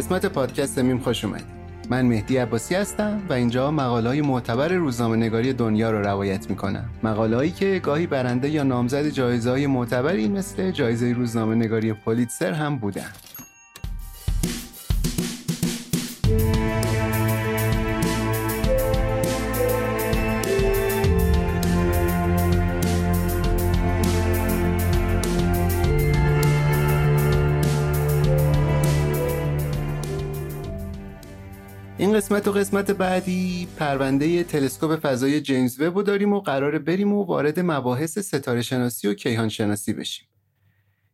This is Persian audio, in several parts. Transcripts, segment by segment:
قسمت پادکست میم خوش اومدید. من مهدی عباسی هستم و اینجا مقاله های معتبر روزنامه نگاری دنیا رو روایت می‌کنم. مقاله هایی که گاهی برنده یا نامزد جایزه های معتبری مثل جایزه روزنامه نگاری پولیتسر هم بودن. این قسمت و قسمت بعدی پرونده تلسکوپ فضای جیمز وب داریم و قراره بریم و وارد مباحث ستاره شناسی و کیهان شناسی بشیم.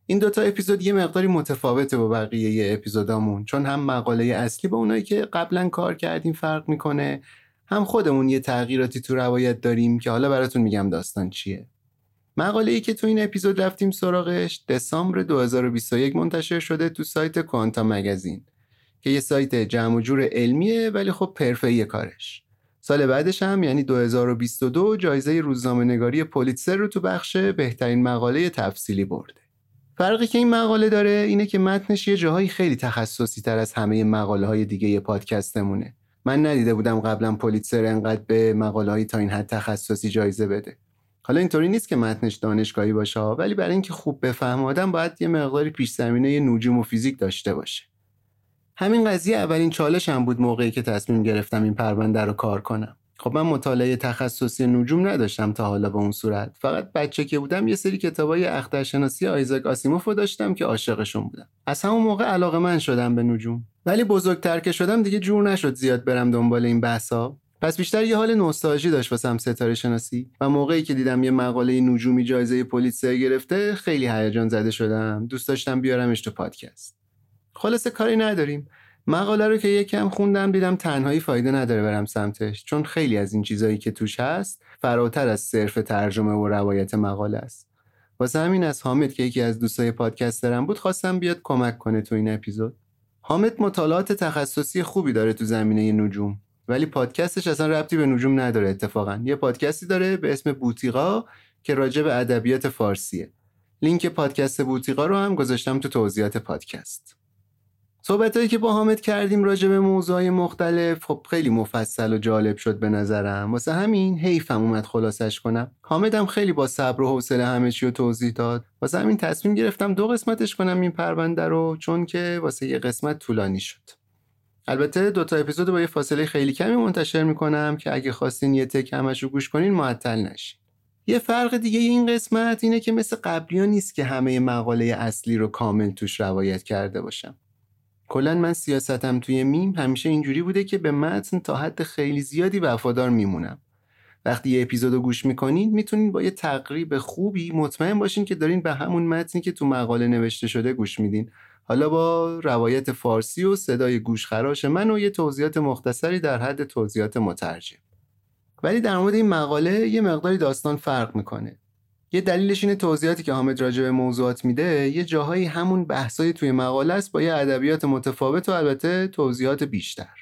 این دوتا اپیزود یه مقداری متفاوته با بقیه یه اپیزودامون چون هم مقاله اصلی با اونایی که قبلا کار کردیم فرق می‌کنه هم خودمون یه تغییراتی تو روایت داریم که حالا براتون میگم داستان چیه. مقاله ای که تو این اپیزود رفتیم سراغش دسامبر 2021 منتشر شده تو سایت کوانتا مگزین که یه سایت جمع و جور علمیه ولی خب پرفه‌ای کارش. سال بعدش هم یعنی 2022 جایزه روزنامه نگاری پولیتسر رو تو بخش بهترین مقاله تفصیلی برده. فرقی که این مقاله داره اینه که متنش یه جاهایی خیلی تخصصی تر از همه مقاله های دیگه یه پادکستمونه. من ندیده بودم قبلا پولیتسر انقدر به مقاله های تا این حد تخصصی جایزه بده. حالا اینطوری نیست که متنش دانشگاهی باشه ولی برای اینکه خوب بفهم آدم باید یه مقداری پیش زمینه نجوم و فیزیک داشته باشه. همین قضیه اولین چالش هم بود موقعی که تصمیم گرفتم این پرونده رو کار کنم. خب من مطالعه تخصصی نجوم نداشتم تا حالا به اون صورت. فقط بچه که بودم یه سری کتابای اخترشناسی آیزاک آسیموف رو داشتم که عاشقشون بودم. از همون موقع علاقه من شدم به نجوم. ولی بزرگتر که شدم دیگه جور نشد زیاد برم دنبال این بحثا. پس بیشتر یه حال نوستالژی داشت واسم ستاره شناسی و موقعی که دیدم یه مقاله نجومی جایزه پلیتسر گرفته خیلی هیجان زده شدم. دوست داشتم بیارمش تو پادکست. خلاصه کاری نداریم. مقاله رو که یکم خوندم دیدم تنهایی فایده نداره برم سمتش چون خیلی از این چیزایی که توش هست فراتر از صرف ترجمه و روایت مقاله است. واسه همین از حامد که یکی از دوستای پادکسترم بود خواستم بیاد کمک کنه تو این اپیزود. حامد مطالعات تخصصی خوبی داره تو زمینه نجوم ولی پادکستش اصلا ربطی به نجوم نداره اتفاقا. یه پادکستی داره به اسم بوتیقا که راجع به ادبیات فارسیه. لینک پادکست بوتیقا رو هم گذاشتم تو توضیحات پادکست. صحبتهایی که با حامد کردیم راجع به موضوعهای مختلف خب خیلی مفصل و جالب شد به نظرم. واسه همین حیفم اومد خلاصش کنم. حامدم خیلی با صبر و حوصله همه چی رو توضیح داد. واسه همین تصمیم گرفتم دو قسمتش کنم این پرونده رو چون که واسه یه قسمت طولانی شد. البته دو تا اپیزود با یه فاصله خیلی کمی منتشر می‌کنم که اگه خواستین یه تک همش رو گوش کنین معطل نشین. یه فرق دیگه این قسمت اینه که مثل قبلی نیست که همه مقاله اصلی رو کامل توش روایت کرده باشم. کلا من سیاستم توی میم همیشه اینجوری بوده که به متن تا حد خیلی زیادی وفادار میمونم. وقتی یه اپیزود رو گوش می‌کنین می‌تونین با یه تقریب خوبی مطمئن باشین که دارین به همون متنی که تو مقاله نوشته شده گوش میدین. حالا با روایت فارسی و صدای گوشخراش من و یه توضیحات مختصری در حد توضیحات مترجم. ولی در مورد این مقاله یه مقداری داستان فرق می‌کنه. یه دلیلش اینه توضیحاتی که حامد راجع به موضوعات میده یه جاهایی همون بحثای توی مقاله است با یه ادبیات متفاوت و البته توضیحات بیشتر.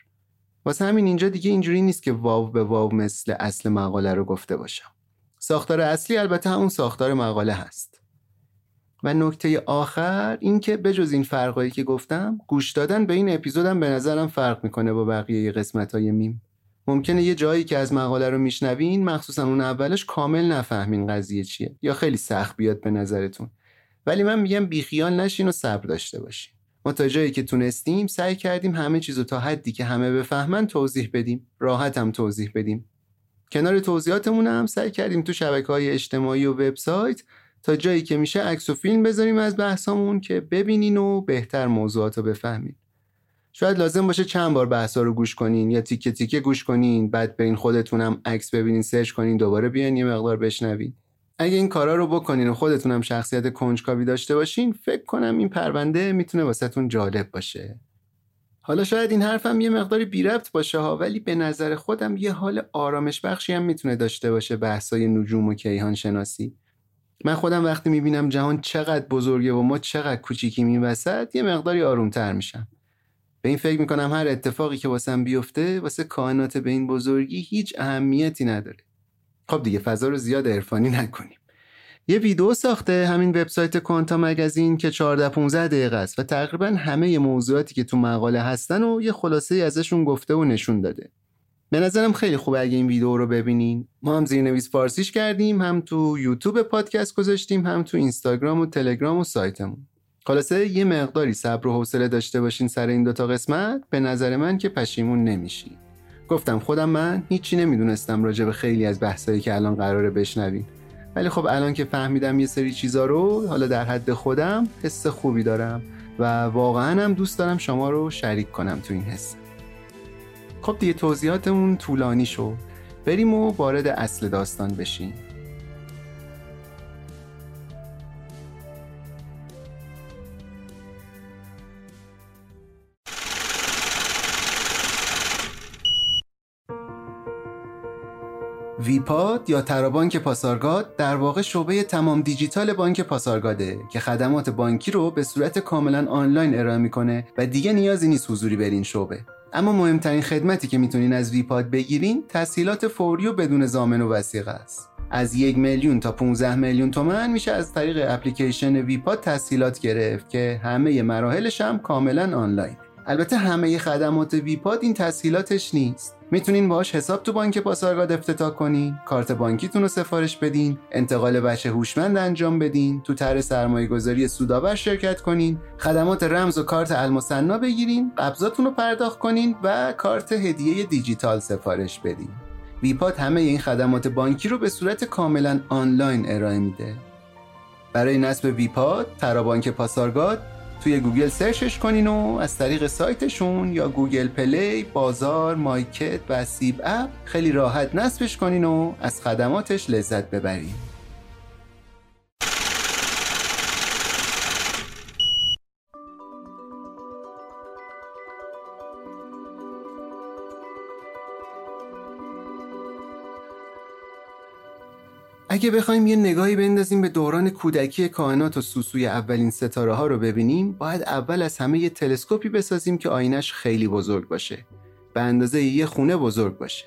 واسه همین اینجا دیگه اینجوری نیست که واو به واو مثل اصل مقاله رو گفته باشم. ساختار اصلی البته همون ساختار مقاله هست. و نکته آخر این که بجز این فرقایی که گفتم گوش دادن به این اپیزودم به نظرم فرق می‌کنه با بقیه قسمت های میم. ممکنه یه جایی که از مقاله رو میشنوین مخصوصا اون اولش کامل نفهمین قضیه چیه یا خیلی سخت بیاد به نظرتون. ولی من میگم بیخیال نشین و صبر داشته باشین. ما تا جایی که تونستیم سعی کردیم همه چیزو تا حدی که همه بفهمن توضیح بدیم. راحت هم توضیح بدیم. کنار توضیحاتمون هم سعی کردیم تو شبکه های اجتماعی و وبسایت تا جایی که میشه عکس و فیلم بذاریم از بحثامون که ببینین و بهتر موضوعات رو بفهمین. شاید لازم باشه چند بار بحثا رو گوش کنین یا تیکه تیکه گوش کنین بعد برین خودتونم عکس ببینین سرچ کنین دوباره بیاین یه مقدار بشنوین. اگه این کارا رو بکنین و خودتونم شخصیت کنجکاوی داشته باشین فکر کنم این پرونده می‌تونه واسهتون جالب باشه. حالا شاید این حرفم یه مقداری بی ربط باشه ها ولی به نظر خودم یه حال آرامش بخشی هم می‌تونه داشته باشه بحثای نجوم و کیهان شناسی من خودم وقتی می‌بینم جهان چقدر بزرگه و ما چقدر کوچیکیم این وسط یه مقداری آرومتر میشم. به این فکر می‌کنم هر اتفاقی که واسم بیفته واسه کائنات به این بزرگی هیچ اهمیتی نداره. خب دیگه فضا رو زیاد عرفانی نکنیم. یه ویدیو ساخته همین وبسایت کوانتا مگزین که 14 15 دقیقه است و تقریبا همه موضوعاتی که تو مقاله هستن و یه خلاصه ازشون گفته و نشون داده. به نظرم خیلی خوبه اگه این ویدیو رو ببینین. ما هم زیرنویس فارسیش کردیم هم تو یوتیوب پادکست گذاشتیم هم تو اینستاگرام و تلگرام و سایتمون. خلاصه یه مقداری صبر و حوصله داشته باشین سر این دوتا قسمت به نظر من که پشیمون نمیشین گفتم خودم من هیچی نمی‌دونستم راجع به خیلی از بحثایی که الان قراره بشنویم. ولی خب الان که فهمیدم یه سری چیزا رو حالا در حد خودم حس خوبی دارم و واقعا هم دوست دارم شما رو شریک کنم تو این حس. خب دیگه توضیحاتمون طولانی شد. بریم و وارد اصل داستان بشیم. ویپاد یا فرابانک پاسارگاد در واقع شعبه تمام دیجیتال بانک پاسارگاده که خدمات بانکی رو به صورت کاملا آنلاین ارائه می‌کنه و دیگه نیازی نیست حضوری برین شعبه. اما مهمترین خدمتی که می‌تونین از ویپاد بگیرین تسهیلات فوری و بدون ضامن و وثیقه است. از یک میلیون تا 15 میلیون تومن میشه از طریق اپلیکیشن ویپاد تسهیلات گرفت که همه مراحلش هم کاملا آنلاین. البته همه خدمات ویپاد این تسهیلاتش نیست. می‌تونین باهاش حساب تو بانک پاسارگاد افتتاح کنین کارت بانکیتون رو سفارش بدین انتقال وجه هوشمند انجام بدین تو طرح سرمایه گذاری سودآور شرکت کنین خدمات رمز و کارت المثنی بگیرین قبضاتون رو پرداخت کنین و کارت هدیه دیجیتال سفارش بدین. ویپاد همه این خدمات بانکی رو به صورت کاملا آنلاین ارائه میده. برای نصب ویپاد فرابانک پاسارگاد توی گوگل search ش کنین و از طریق سایتشون یا گوگل پلی، بازار، مایکت و سیب اپ خیلی راحت نصبش کنین و از خدماتش لذت ببرین. اگه بخوایم یه نگاهی بندازیم به دوران کودکی کائنات و سوسوی اولین ستاره ها رو ببینیم باید اول از همه یه تلسکوپی بسازیم که آینش خیلی بزرگ باشه به اندازه یه خونه بزرگ باشه.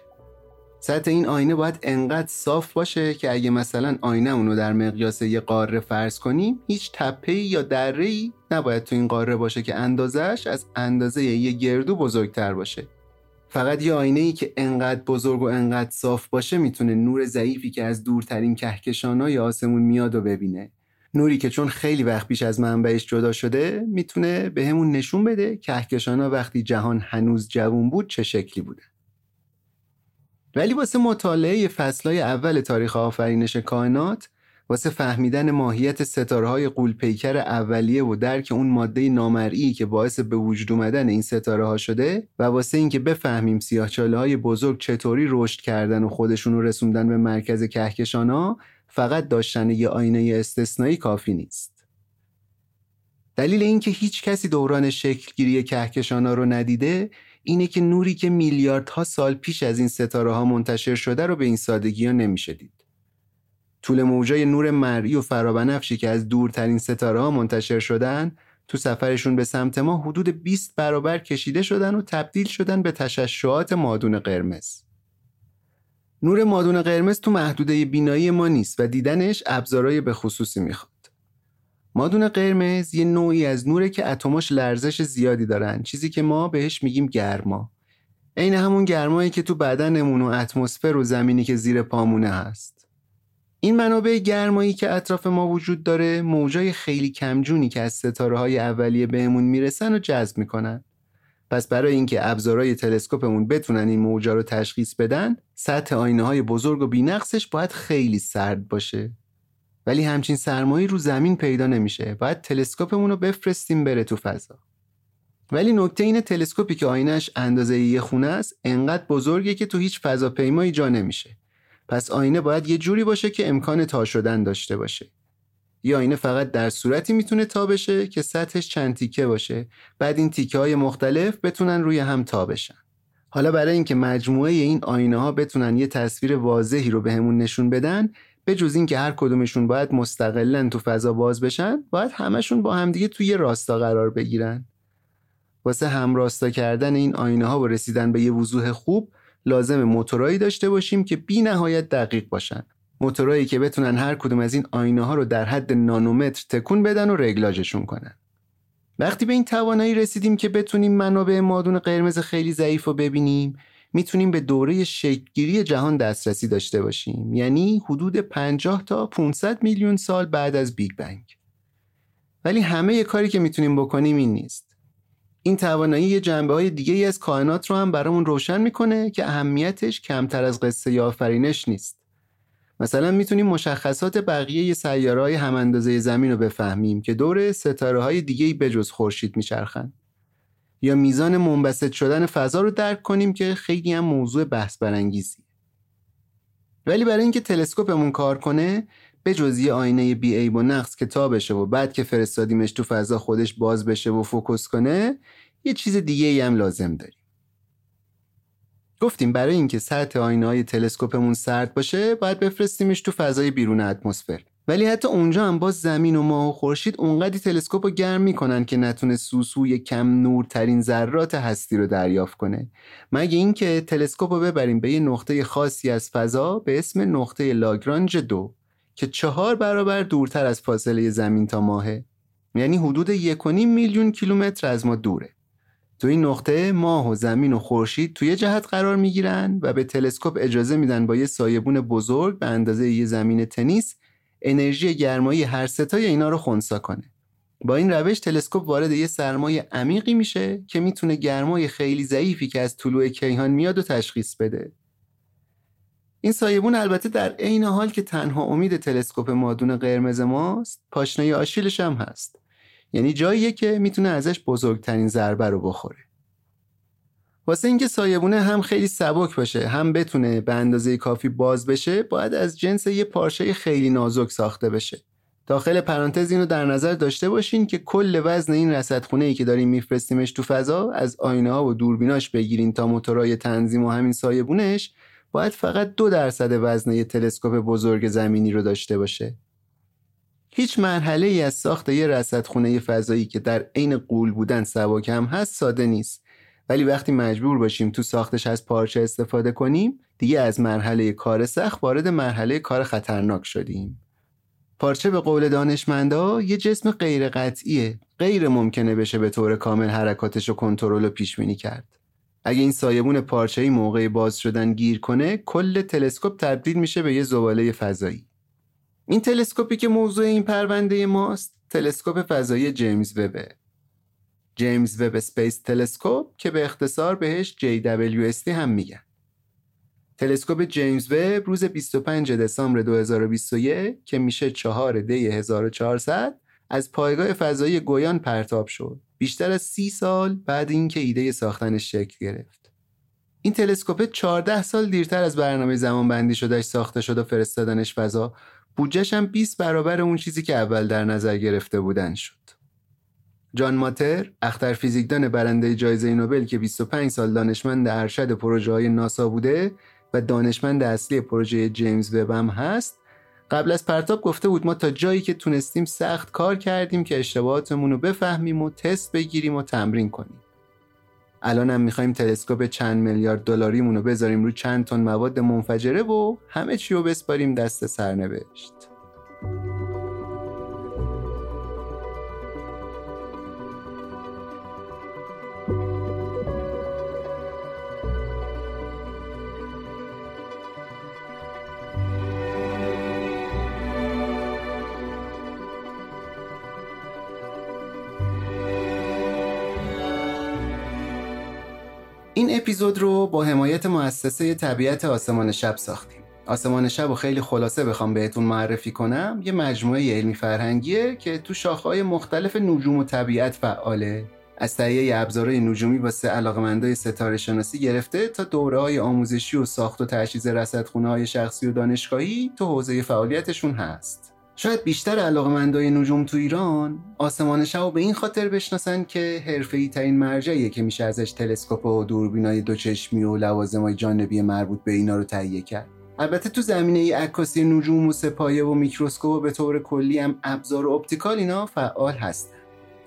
سطح این آینه باید انقدر صاف باشه که اگه مثلا آینه اونو در مقیاس یه قاره فرض کنیم هیچ تپه یا دره ای نباید تو این قاره باشه که اندازش از اندازه یه گردو بزرگتر باشه. فقط یه آینه ای که انقدر بزرگ و انقدر صاف باشه می‌تونه نور ضعیفی که از دورترین کهکشانای آسمون میاد و ببینه. نوری که چون خیلی وقت پیش از منبعش جدا شده می‌تونه به همون نشون بده کهکشانا وقتی جهان هنوز جوون بود چه شکلی بوده. ولی واسه مطالعه فصلهای اول تاریخ آفرینش کائنات واسه فهمیدن ماهیت ستاره های قولپیکر اولیه و درک اون ماده نامرئی که باعث به وجود اومدن این ستاره ها شده و واسه اینکه بفهمیم سیاهچاله های بزرگ چطوری رشد کردن و خودشون رو رسوندن به مرکز کهکشان ها فقط داشتن یه آینه استثنایی کافی نیست. دلیل اینکه هیچ کسی دوران شکلگیری کهکشان ها رو ندیده اینه که نوری که میلیاردها سال پیش از این ستاره ها منتشر شده رو به این سادگی ها نمیشه دید. طول موجای نور مرئی و فرابنفشی که از دورترین ستاره ها منتشر شدن تو سفرشون به سمت ما حدود 20 برابر کشیده شدن و تبدیل شدن به تشعشعات مادون قرمز. نور مادون قرمز تو محدوده بینایی ما نیست و دیدنش ابزارای به خصوصی می‌خواد. مادون قرمز یه نوعی از نوره که اتماش لرزش زیادی دارن چیزی که ما بهش میگیم گرما عین همون گرمایی که تو بدنمون و اتمسفر و زمینی که زیر پامونه هست این منابع گرمایی که اطراف ما وجود داره موجای خیلی کمجونی که از ستاره های اولیه بهمون می‌رسن و جذب می‌کنن. پس برای اینکه ابزارهای تلسکوپمون بتونن این موجا رو تشخیص بدن سطح آینه های بزرگ و بینقصش باید خیلی سرد باشه. ولی همچین سرمایی رو زمین پیدا نمیشه. باید تلسکوپمون رو بفرستیم بره تو فضا. ولی نکته این تلسکوپی که آینش اندازه یه خونه است انقدر بزرگه که تو هیچ فضاپیمایی جا نمیشه. پس آینه باید یه جوری باشه که امکان تا شدن داشته باشه. یه آینه فقط در صورتی می‌تونه تا بشه که سطحش چند تیکه باشه بعد این تیکه های مختلف بتونن روی هم تا بشن. حالا برای اینکه مجموعه این آینه ها بتونن یه تصویر واضحی رو بهمون نشون بدن به جز اینکه هر کدومشون باید مستقلا تو فضا باز بشن باید همشون با همدیگه توی راستا قرار بگیرن. واسه همراستا کردن این آینه ها و رسیدن به یه وضوح خوب لازم موتورایی داشته باشیم که بی نهایت دقیق باشن. موتورایی که بتونن هر کدوم از این آینه ها رو در حد نانومتر تکون بدن و رگلاژشون کنن. وقتی به این توانایی رسیدیم که بتونیم منابع مادون قرمز خیلی ضعیف رو ببینیم می‌تونیم به دوره شکلگیری جهان دسترسی داشته باشیم. یعنی حدود 50 تا 500 میلیون سال بعد از بیگ بنگ. ولی همه کاری که می‌تونیم بکنیم این نیست. این توانایی یه جنبه های دیگه ای از کائنات رو هم برامون روشن می‌کنه که اهمیتش کمتر از قصه آفرینش نیست. مثلا می‌تونیم مشخصات بقیه سیاره های هم اندازه زمین رو بفهمیم که دور ستاره های دیگه ای بجز خورشید میچرخن. یا میزان منبسط شدن فضا رو درک کنیم که خیلی هم موضوع بحث برانگیزی ولی برای اینکه تلسکوپمون کار کنه به جز آینه بی ای و نقص که تا بشه و بعد که فرستادیمش تو فضا خودش باز بشه و فوکس کنه یه چیز دیگه ای هم لازم داریم. گفتیم برای اینکه سطح آینه های تلسکوپمون سرد باشه باید بفرستیمش تو فضای بیرون اتمسفر. ولی حتی اونجا هم باز زمین و ماه و خورشید اونقدی تلسکوپ رو گرم می‌کنن که نتونه سوسوی کم نورترین ذرات هستی رو دریافت کنه. مگه اینکه تلسکوپ رو ببریم به یه نقطه خاصی از فضا به اسم نقطه لاگرانژ دو. که چهار برابر دورتر از فاصله زمین تا ماهه. یعنی حدود یک میلیون کیلومتر از ما دوره. تو این نقطه ماه و زمین و خورشید توی جهت قرار می‌گیرن و به تلسکوپ اجازه میدن با یه سایبون بزرگ به اندازه یه زمین تنیس انرژی گرمایی هر ستای اینا رو خونسا کنه. با این روش تلسکوپ وارد یه سرمایه عمیقی میشه که می‌تونه گرمای خیلی ضعیفی که از طلوع کیهان میاد و تشخیص بده. این سایبون البته در عین حال که تنها امید تلسکوپ مادون قرمز ماست پاشنه آشیلش هم هست. یعنی جاییه که می‌تونه ازش بزرگترین ضربه رو بخوره. واسه اینکه سایبونه هم خیلی سبک باشه هم بتونه به اندازه کافی باز بشه باید از جنس یه پارچه خیلی نازک ساخته بشه. داخل پرانتز اینو در نظر داشته باشین که کل وزن این رصدخونه ای که داریم میفرستیمش تو فضا از آینه ها و دوربیناش بگیرین تا موتورای تنظیم و همین سایبونش باید فقط دو درصد وزن یه تلسکوپ بزرگ زمینی رو داشته باشه. هیچ مرحله ای از ساخت یه رصدخونه فضایی که در عین قول بودن سبک هم هست ساده نیست. ولی وقتی مجبور باشیم تو ساختش از پارچه استفاده کنیم دیگه از مرحله کار سخت وارد مرحله کار خطرناک شدیم. پارچه به قول دانشمندا یه جسم غیر قطعیه غیر ممکنه بشه به طور کامل حرکاتش رو کنترل و پیش بینی کرد. اگه این سایبون پارچه‌ای موقع باز شدن گیر کنه کل تلسکوپ تبدیل میشه به یه زباله فضایی. این تلسکوپی که موضوع این پرونده ماست تلسکوپ فضایی جیمز وبه James Webb Space Telescope که به اختصار بهش JWST هم میگن. تلسکوپ جیمز وب روز 25 دسامبر 2021 که میشه 4 دی 1400 از پایگاه فضایی گویان پرتاب شد. بیشتر از سی سال بعد اینکه ایده ساختنش شکل گرفت. این تلسکوپ 14 سال دیرتر از برنامه زمان بندی شدهش ساخته شد و فرستادنش فضا بودجهش هم 20 برابر اون چیزی که اول در نظر گرفته بودن شد. جان ماتر اختر فیزیکدان برنده جایزه نوبل که 25 سال دانشمند ارشد پروژه های ناسا بوده و دانشمند اصلی پروژه جیمز وب هم هست قبل از پرتاب گفته بود ما تا جایی که تونستیم سخت کار کردیم که اشتباهاتمون رو بفهمیم و تست بگیریم و تمرین کنیم. الان هم می‌خوایم تلسکوپ چند میلیارد دلاریمون رو بذاریم رو چند تن مواد منفجره و همه چی رو بسپاریم دست سرنوشت. این اپیزود رو با حمایت مؤسسه طبیعت آسمان شب ساختیم. آسمان شب رو خیلی خلاصه بخوام بهتون معرفی کنم یه مجموعه علمی فرهنگیه که تو شاخه‌های مختلف نجوم و طبیعت فعاله از تهیه ابزارهای نجومی واسه علاقمندای ستاره شناسی گرفته تا دوره های آموزشی و ساخت و تجهیز رصدخونه های شخصی و دانشگاهی تو حوزه فعالیتشون هست. شاید بیشتر علاقمندای نجوم تو ایران آسمان شب به این خاطر بشناسن که حرفه‌ای ترین مرجعیه که میشه ازش تلسکوپ و دوربینای دوچشمی و لوازمای جانبی مربوط به اینا رو تهیه کرد. البته تو زمینه عکاسی نجوم و سه‌پایه و میکروسکوپ و به طور کلی همه ابزارای optical اینا فعال هستن.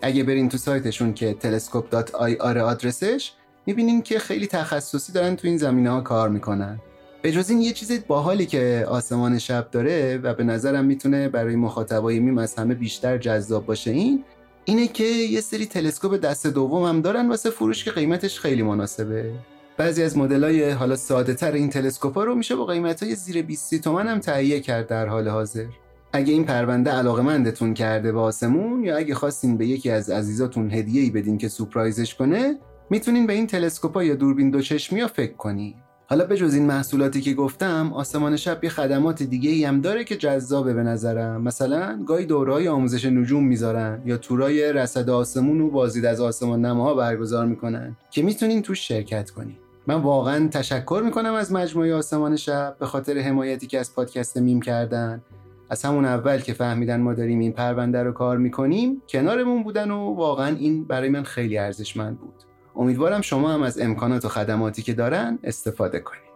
اگه برین تو سایتشون که telescope.ir آدرسش می‌بینین که خیلی تخصصی دارن تو این زمینه ها کار می‌کنن. به جز این یه چیز باحالی که آسمان شب داره و به نظرم می‌تونه برای مخاطبای میم از همه بیشتر جذاب باشه این اینه که یه سری تلسکوپ دست دوم هم دارن واسه فروش که قیمتش خیلی مناسبه. بعضی از مدلای حالا ساده تر این تلسکوپ رو میشه با قیمت های زیر 20 تومن هم تهیه کرد در حال حاضر. اگه این پرونده علاقمندتون کرده به آسمون یا اگه خواستین به یکی از عزیزاتون هدیه‌ای بدین که سورپرایزش کنه می‌تونین به این تلسکوپا یا دوربین دوچشمی ها فکر کنین. حالا به جز این محصولاتی که گفتم آسمان شب یه خدمات دیگه ای هم داره که جذابه به نظرم. مثلا گاهی دورهای آموزش نجوم می‌ذارن یا تورای رصد آسمون و بازدید از آسمان نماها برگزار می‌کنن که می‌تونین توش شرکت کنین. من واقعا تشکر می‌کنم از مجموعه آسمان شب به خاطر حمایتی که از پادکست میم کردن. از همون اول که فهمیدن ما داریم این پرونده رو کار می‌کنیم کنارمون بودن و واقعا این برای من خیلی ارزشمند بود. امیدوارم شما هم از امکانات و خدماتی که دارن استفاده کنید.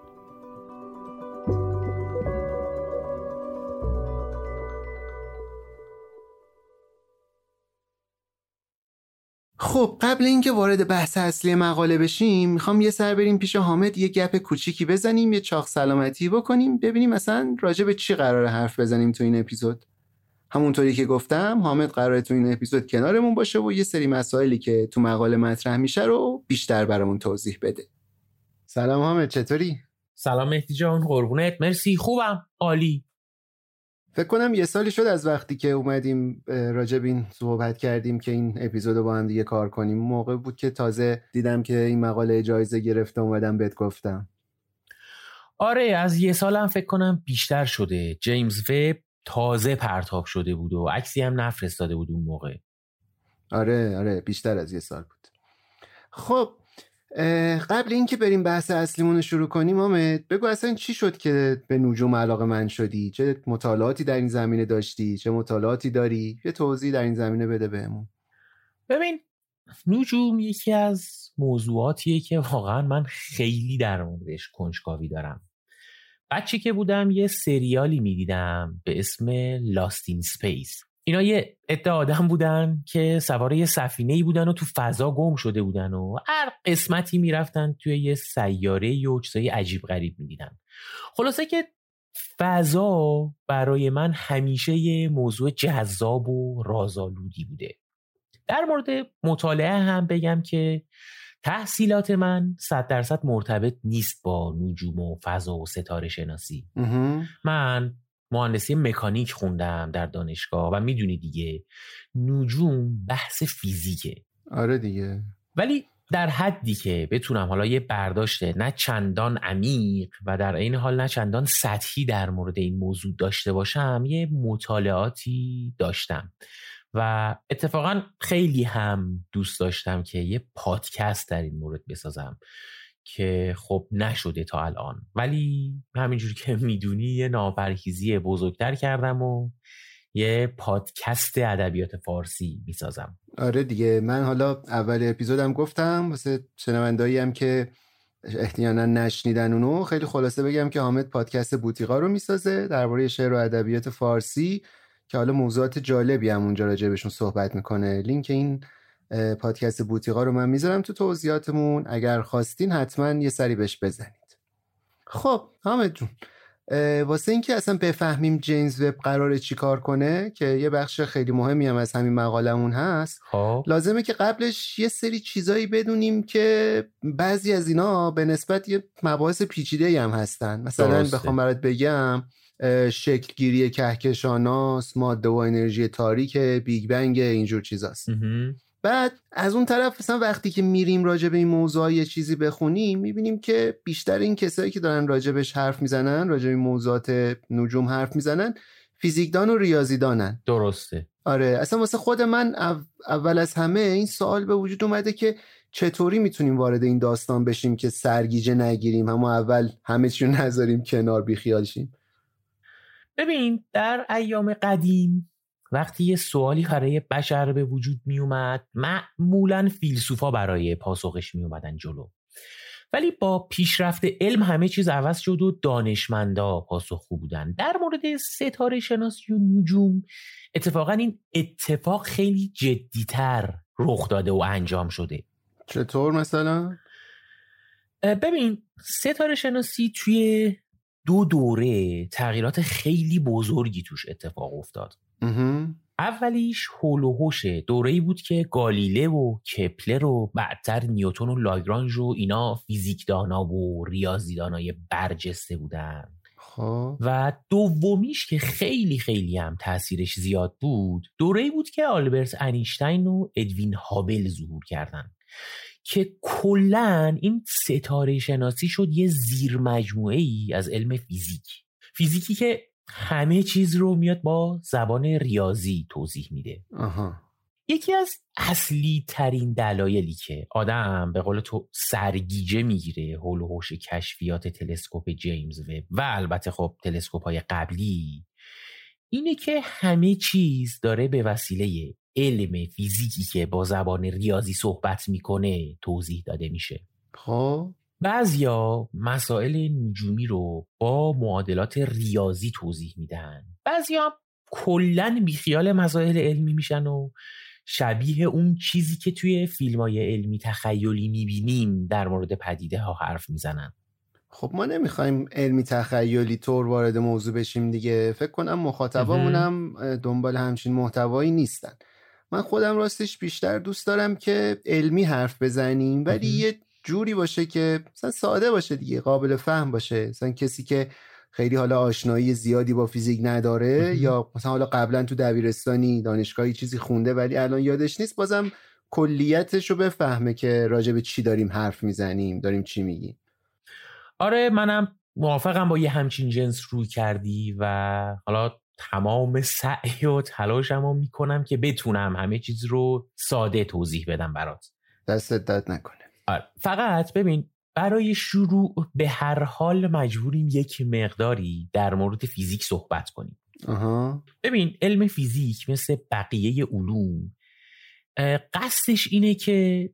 خب قبل اینکه وارد بحث اصلی مقاله بشیم می‌خوام یه سر بریم پیش حامد یه گپ کوچیکی بزنیم یه چاخ سلامتی بکنیم ببینیم مثلا راجع به چی قرار حرف بزنیم تو این اپیزود. همونطوری که گفتم حامد قراره تو این اپیزود کنارمون باشه و یه سری مسائلی که تو مقاله مطرح میشه رو بیشتر برامون توضیح بده. سلام حامد چطوری؟ سلام مهدی جان قربونت مرسی خوبم عالی. فکر کنم یه سالی شد از وقتی که اومدیم راجب این صحبت کردیم که این اپیزود با هم دیگه کار کنیم. موقع بود که تازه دیدم که این مقاله جایزه گرفته اومدم بهت گفتم. آره از یه سالم فکر کنم بیشتر شده. جیمز وب تازه پرتاب شده بود و عکسی هم نفرستاده بود اون موقع. آره آره بیشتر از یه سال بود. خب قبل اینکه بریم بحث اصلیمون رو شروع کنیم آمد بگو اصلا چی شد که به نجوم علاقه من شدی؟ چه مطالعاتی در این زمینه داشتی؟ چه مطالعاتی داری؟ یه توضیح در این زمینه بده بهمون. ببین نجوم یکی از موضوعاتیه که واقعا من خیلی در موردش کنجکاوی دارم. بچه که بودم یه سریالی می‌دیدم به اسم لاستین سپیس اینا یه عده آدم بودن که سوار یه سفینه ای بودن و تو فضا گم شده بودن و هر قسمتی می‌رفتن توی یه سیاره و چیزای عجیب غریب می‌دیدن. خلاصه که فضا برای من همیشه یه موضوع جذاب و رازآلودی بوده. در مورد مطالعه هم بگم که تحصیلات من صد درصد مرتبط نیست با نجوم و فضا و ستاره شناسی. من مهندسی مکانیک خوندم در دانشگاه و می‌دونی دیگه نجوم بحث فیزیکه. آره دیگه. ولی در حدی که بتونم حالا یه برداشته نه چندان عمیق و در این حال نه چندان سطحی در مورد این موضوع داشته باشم یه مطالعاتی داشتم. و اتفاقا خیلی هم دوست داشتم که یه پادکست در این مورد بسازم که خب نشده تا الان. ولی همینجوری که می‌دونی یه ناپرهیزی بزرگتر کردم و یه پادکست ادبیات فارسی می‌سازم. آره دیگه من حالا اول اپیزودم گفتم واسه شنوندایی هم که احتیانا نشنیدن اونو خیلی خلاصه بگم که حامد پادکست بوتیقا رو می‌سازه درباره شعر و ادبیات فارسی. که حالا موضوعات جالبی هم اونجا راجع بهشون صحبت می‌کنه. لینک این پادکست بوتیقا رو من می‌ذارم تو توضیحاتمون. اگر خواستین حتما یه سری بهش بزنید. خب حامد جون واسه اینکه اصلا بفهمیم جیمز وب قراره چیکار کنه که یه بخش خیلی مهمی هم از همین مقالمون هست خب. لازمه که قبلش یه سری چیزایی بدونیم که بعضی از اینا به نسبت یه مباحث پیچیده هم هستن. مثلا بخوام برات بگم شکلگیری کهکشاناس ماده و انرژی تاریک بیگ بنگ اینجور چیزاست. بعد از اون طرف مثلا وقتی که میریم راجع به این موضوع یه چیزی بخونیم می‌بینیم که بیشتر این کسایی که دارن راجبش حرف می‌زنن راجع به موضوعات نجوم حرف می‌زنن فیزیکدان و ریاضیدانن. درسته. آره. اصلا واسه خود من اول از همه این سوال به وجود اومده که چطوری می‌تونیم وارد این داستان بشیم که سرگیجه نگیریم همون اول همه چیو نذاریم کنار بیخیال شیم. ببین در ایام قدیم وقتی یه سوالی برای بشر به وجود می اومد معمولا فیلسوفا برای پاسخش می اومدن جلو. ولی با پیشرفت علم همه چیز عوض شد و دانشمندا پاسخگو بودن. در مورد ستاره شناسی و نجوم اتفاقا این اتفاق خیلی جدیتر رخ داده و انجام شده. چطور مثلا؟ ببین ستاره شناسی توی دو دوره تغییرات خیلی بزرگی توش اتفاق افتاد. اولیش هولوهوش دوره ای بود که گالیله و کپلر و بعدتر نیوتون و لاگرانژ و اینا فیزیکدانا و ریاضیدانای برجسته بودن. خب. و دومیش که خیلی خیلی هم تاثیرش زیاد بود دوره ای بود که آلبرت انیشتین و ادوین هابل ظهور کردن. که کلا این ستاره شناسی شد یه زیر مجموعه ای از علم فیزیک. فیزیکی که همه چیز رو میاد با زبان ریاضی توضیح میده. یکی از اصلی ترین دلایلی که آدم به قول تو سرگیجه می‌گیره حول و حوش کشفیات تلسکوپ جیمز وب و البته خب تلسکوپ های قبلی اینه که همه چیز داره به وسیله علم فیزیکی که با زبان ریاضی صحبت می‌کنه توضیح داده میشه. خب. بعضیا مسائل نجومی رو با معادلات ریاضی توضیح میدن. بعضیا کلا بیخیال مسائل علمی میشن و شبیه اون چیزی که توی فیلم های علمی تخیلی می‌بینیم در مورد پدیده ها حرف می‌زنن. خب ما نمی‌خوایم علمی تخیلی طور وارد موضوع بشیم دیگه. فکر کنم مخاطبامونم دنبال همچین محتوایی نیستن. من خودم راستش بیشتر دوست دارم که علمی حرف بزنیم ولی یه جوری باشه که مثلا ساده باشه دیگه قابل فهم باشه. مثلا کسی که خیلی حالا آشنایی زیادی با فیزیک نداره یا مثلا حالا قبلا تو دبیرستانی دانشگاهی چیزی خونده ولی الان یادش نیست بازم کلیتش رو بفهمه که راجع به چی داریم حرف می‌زنیم داریم چی میگیم. آره منم موافقم با یه همچین جنس روی کردی و حالا تمام سعی و تلاشم رو می‌کنم که بتونم همه چیز رو ساده توضیح بدم برات. دستت داد نکنه. آره. فقط ببین برای شروع به هر حال مجبوریم یک مقداری در مورد فیزیک صحبت کنیم. ببین علم فیزیک مثل بقیه علوم قصدش اینه که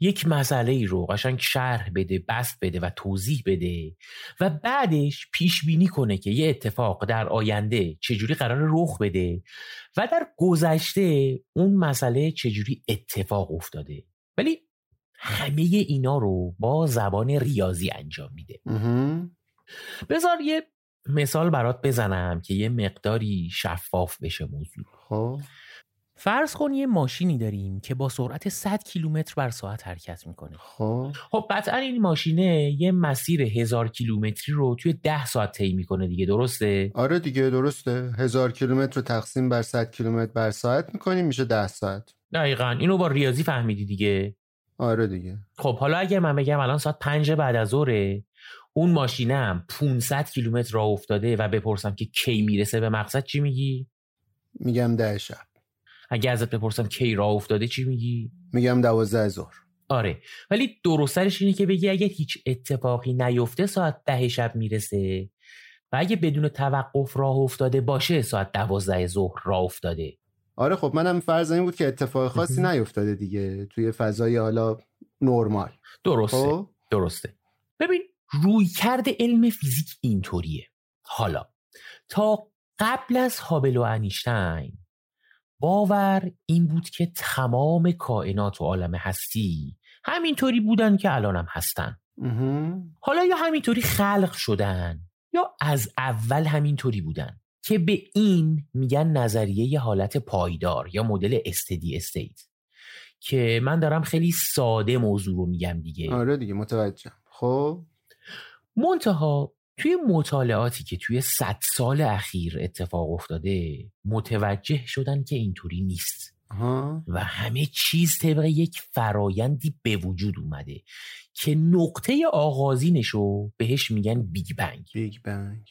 یک مسئله ای رو قشنگ شرح بده بست بده و توضیح بده و بعدش پیش بینی کنه که یه اتفاق در آینده چجوری قرار رخ بده و در گذشته اون مسئله چجوری اتفاق افتاده. ولی همه اینا رو با زبان ریاضی انجام میده. بذار یه مثال برات بزنم که یه مقداری شفاف بشه موضوع. خب. فرض کن یه ماشینی داریم که با سرعت 100 کیلومتر بر ساعت حرکت می‌کنه. خب. خب قطعا این ماشینه یه مسیر هزار کیلومتری رو توی ده ساعت طی می‌کنه دیگه درسته؟ آره دیگه درسته. هزار کیلومتر رو تقسیم بر 100 کیلومتر بر ساعت می‌کنیم میشه ده ساعت. دقیقا. اینو با ریاضی فهمیدی دیگه؟ آره دیگه. خب حالا اگر من بگم الان ساعت پنج بعد از ظهره اون ماشینم 500 کیلومتر راه افتاده و بپرسم که کی می‌رسه به مقصد چی میگی؟ میگم ده شب. اگه ازت بپرسم کی راه افتاده چی میگی؟ میگم دوازده ظهر آره. ولی درسترش اینه که بگی اگه هیچ اتفاقی نیفته ساعت ده شب می‌رسه. و اگه بدون توقف راه افتاده باشه ساعت دوازده ظهر راه افتاده. آره خب منم فرض این بود که اتفاق خاصی نیفتاده دیگه توی فضای حالا نرمال. درسته. خب؟ درسته. ببین روی کرده علم فیزیک اینطوریه. حالا تا قبل از هابل و انیشتین باور این بود که تمام کائنات و عالم هستی همینطوری بودن که الانم هستن. حالا یا همینطوری خلق شدن یا از اول همینطوری بودن که به این میگن نظریه ی حالت پایدار یا مدل استدی استیت که من دارم خیلی ساده موضوع رو میگم دیگه. آره دیگه متوجه خب؟ منتها توی مطالعاتی که توی صد سال اخیر اتفاق افتاده متوجه شدن که اینطوری نیست. و همه چیز طبق یک فرایندی به وجود اومده که نقطه آغازینش رو بهش میگن بیگ بنگ. بیگ بنگ.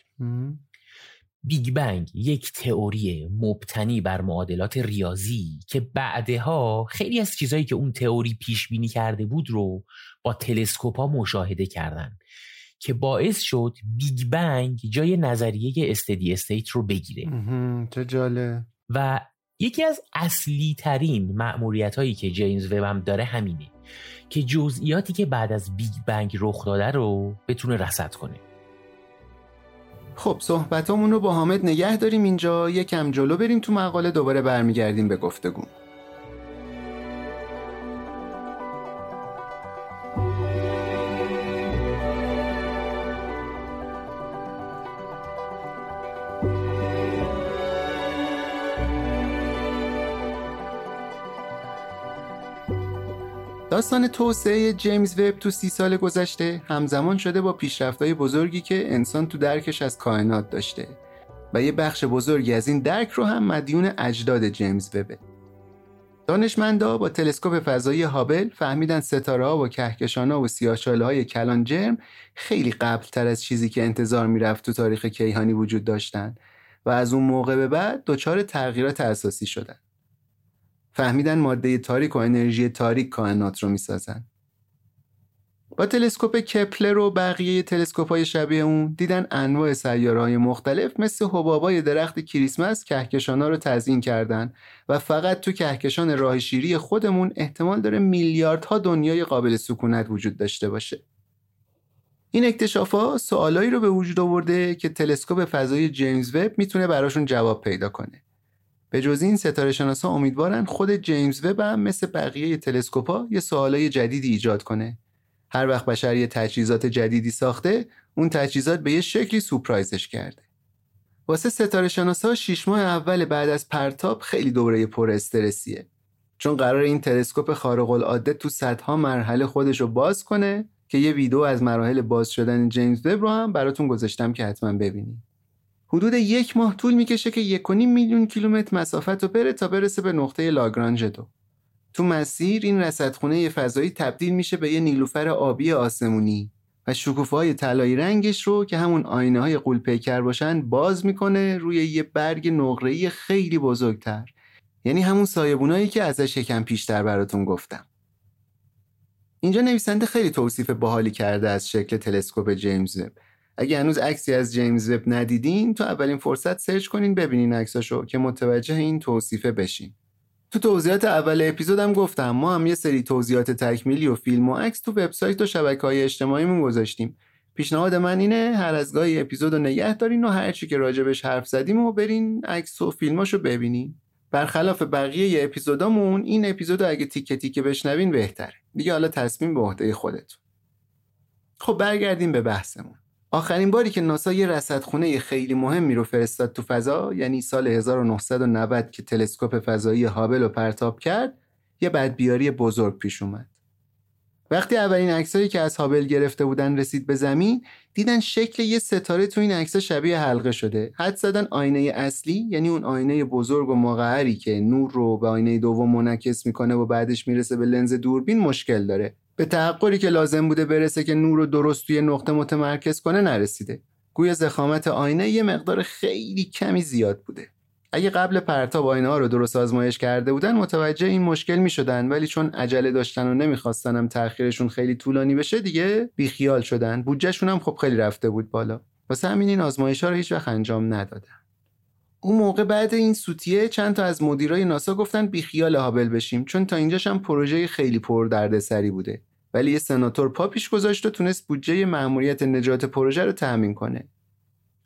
بیگ بنگ یک تئوری مبتنی بر معادلات ریاضی که بعدها خیلی از چیزهایی که اون تئوری پیش بینی کرده بود رو با تلسکوپ ها مشاهده کردن. که باعث شد بیگ بنگ جای نظریه steady state رو بگیره. چه جالب و یکی از اصلی ترین مأموریت هایی که جیمز وب داره همینه که جزئیاتی که بعد از بیگ بنگ رخ داده رو بتونه رصد کنه. خب صحبتامون رو با حامد نگه داریم اینجا. یکم جلو بریم تو مقاله دوباره برمیگردیم به گفتگو. داستان توسعه جیمز وب تو سی سال گذشته همزمان شده با پیشرفت‌های بزرگی که انسان تو درکش از کائنات داشته و یه بخش بزرگی از این درک رو هم مدیون اجداد جیمز وبه. دانشمندا با تلسکوپ فضایی هابل فهمیدن ستاره ها و کهکشان ها و سیاهچاله های کلان جرم خیلی قبل تر از چیزی که انتظار می‌رفت تو تاریخ کیهانی وجود داشتن و از اون موقع به بعد دچار تغییرات اساسی شدن. فهمیدن ماده تاریک و انرژی تاریک کائنات رو می‌سازن با تلسکوپ کپلر و بقیه تلسکوپ های شبیه اون دیدن انواع سیاره های مختلف مثل حبابای درخت کریسمس کهکشان ها رو تزیین کردن و فقط تو کهکشان راه شیری خودمون احتمال داره میلیاردها دنیای قابل سکونت وجود داشته باشه. این اکتشاف ها سوالایی رو به وجود آورده که تلسکوپ فضایی جیمز وب می‌تونه براشون جواب پیدا کنه. به جز این ستاره شناسا امیدوارن خود جیمز وب هم مثل بقیه تلسکوپا یه سوالای جدیدی ایجاد کنه. هر وقت بشر یه تجهیزات جدیدی ساخته، اون تجهیزات به یه شکلی سورپرایزش کرده. واسه ستاره شناسا شیش ماه اول بعد از پرتاب خیلی دوره پر استرسیه. چون قرار این تلسکوپ خارق العاده تو صدها مرحله خودش رو باز کنه که یه ویدیو از مراحل باز شدن جیمز وب رو هم براتون گذاشتم که حتما ببینید. حدود یک ماه طول می‌کشه که یک میلیون کیلومتر مسافت رو بره تا برسه به نقطه لاگرانژ دو. تو مسیر این رصدخونه فضایی تبدیل میشه به یه نیلوفر آبی آسمونی و شکوفه طلایی رنگش رو که همون آینه های قول پیکر باشن باز می‌کنه روی یه برگ نقره‌ای خیلی بزرگتر. یعنی همون سایبونایی که ازش یکم پیشتر براتون گفتم. اینجا نویسنده خیلی توصیف باحالی کرده از شکل تلسکوپ جیمز. اگه هنوز عکسی از جیمز وب ندیدین تو اولین فرصت سرچ کنین ببینین عکساشو که متوجه این توصیفه بشین. تو توضیحات اول اپیزودم گفتم ما هم یه سری توضیحات تکمیلی و فیلم و عکس تو وبسایت و شبکه های اجتماعیمون گذاشتیم. پیشنهاد من اینه هر از گاهی اپیزود رو نگه دارین و هر چی که راجبش حرف زدیم و برین عکس و فیلماشو ببینین. برخلاف بقیه اپیزودامون این اپیزود اگه تیکه تیکه بشنوین بهتره. دیگه حالا تصمیم به عهده خودتون. خب برگردیم به بحثمون. آخرین باری که ناسا یه رصدخونه خیلی مهمی رو فرستاد تو فضا یعنی سال 1990 که تلسکوپ فضایی هابل رو پرتاب کرد یه بدبیاری بزرگ پیش اومد. وقتی اولین عکسایی که از هابل گرفته بودن رسید به زمین دیدن شکل یه ستاره تو این عکس شبیه حلقه شده. حد زدن آینه اصلی یعنی اون آینه بزرگ و مقعری که نور رو به آینه دوم منعکس می‌کنه و بعدش می‌رسه به لنز دوربین مشکل داره. به تحقری که لازم بوده برسه که نور رو درست توی نقطه متمرکز کنه نرسیده. گویا زخامت آینه یه مقدار خیلی کمی زیاد بوده. اگه قبل پرتاب آینه ها رو درست آزمایش کرده بودن متوجه این مشکل می شدن ولی چون عجله داشتن و نمی‌خواستن هم تأخیرشون خیلی طولانی بشه دیگه بیخیال شدن. بودجهشون هم خب خیلی رفته بود بالا. واسه همین این آزمایش ها رو هیچ وقت انجام ندادن. اون موقع بعد این سوتیه چند تا از مدیرای ناسا گفتن بیخیال هابل بشیم. چون تا اینجاش هم پروژه خیلی پر دردسری بوده. ولی یه سناتور پا پیش گذاشت و تونست بودجه مأموریت نجات پروژه رو تأمین کنه.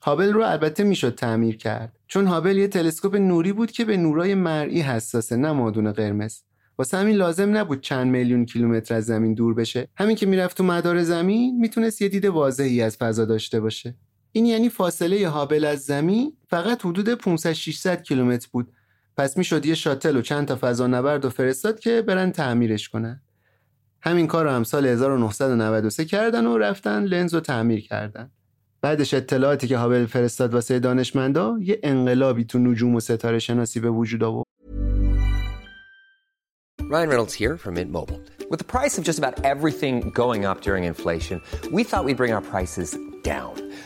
هابل رو البته می‌شد تعمیر کرد چون هابل یه تلسکوپ نوری بود که به نورای مرئی حساسه نه مادون قرمز. واسه همین لازم نبود چند میلیون کیلومتر از زمین دور بشه. همین که می‌رفت تو مدار زمین می‌تونست یه دید واضحی از فضا داشته باشه. این یعنی فاصله هابل از زمین فقط حدود 500 600 کیلومتر بود. پس می‌شد یه شاتل و چند تا فضا نورد و فرستاد که برن تعمیرش کنن. همین کار رو هم سال 1993 کردن و رفتن لنز رو تعمیر کردن بعدش اطلاعاتی که هابل فرستاد واسه دانشمندا یه انقلابی تو نجوم و ستاره شناسی به وجود آورد Ryan Reynolds here from Mint Mobile. With the price of just about everything going up during inflation, we thought we'd bring our prices down.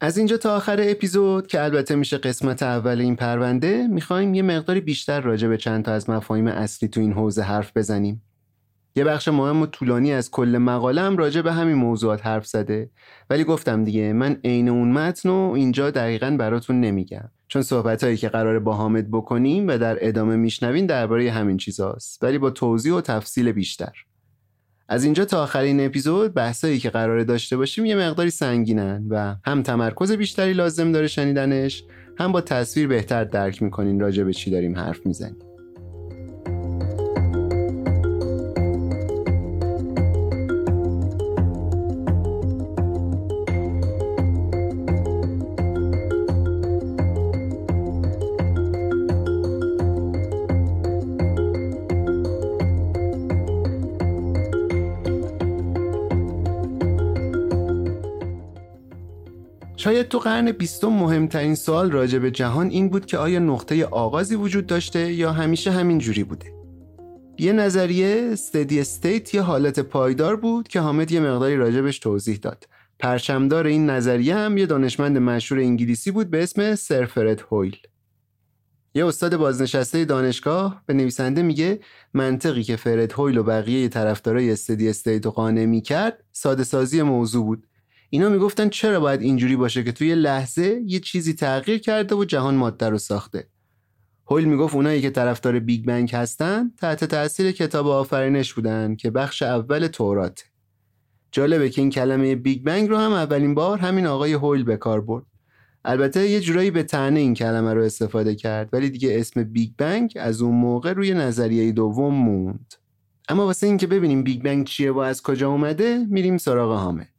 از اینجا تا آخر اپیزود که البته میشه قسمت اول این پرونده می‌خوایم یه مقداری بیشتر راجع به چند تا از مفاهیم اصلی تو این حوزه حرف بزنیم. یه بخش مهم و طولانی از کل مقاله هم راجع به همین موضوعات حرف زده. ولی گفتم دیگه من عین اون متن و اینجا دقیقا براتون نمیگم. چون صحبت هایی که قراره با حامد بکنیم و در ادامه میشنوین درباره همین چیزاست. ولی با توضیح و تفصیل بیشتر. از اینجا تا آخرین اپیزود بحثایی که قراره داشته باشیم یه مقداری سنگینن و هم تمرکز بیشتری لازم داره شنیدنش هم با تصویر بهتر درک می‌کنین راجع به چی داریم حرف می‌زنیم. شاید تو قرن بیستم مهمترین سوال راجع به جهان این بود که آیا نقطه آغازی وجود داشته یا همیشه همین جوری بوده؟ یه نظریه استدی استیت یه حالت پایدار بود که حامد یه مقداری راجبش توضیح داد. پرچمدار این نظریه هم یه دانشمند مشهور انگلیسی بود به اسم سر فرد هویل. یه استاد بازنشسته دانشگاه به نویسنده میگه منطقی که فرد هویل و بقیه طرفدارای استدی استیت قانع می‌کرد ساده سازی موضوع بود. اینا می‌گفتن چرا باید اینجوری باشه که توی لحظه یه چیزی تغییر کرده و جهان ماده رو ساخته. هویل می‌گفت اونایی که طرفدار بیگ بنگ هستن تحت تاثیر کتاب آفرینش بودن که بخش اول تورات. جالبه که این کلمه بیگ بنگ رو هم اولین بار همین آقای هویل به کار برد. البته یه جورایی به طعنه این کلمه رو استفاده کرد ولی دیگه اسم بیگ بنگ از اون موقع روی نظریه دوم موند. اما واسه اینکه ببینیم بیگ بنگ چیه و از کجا اومده میریم سراغ حامد.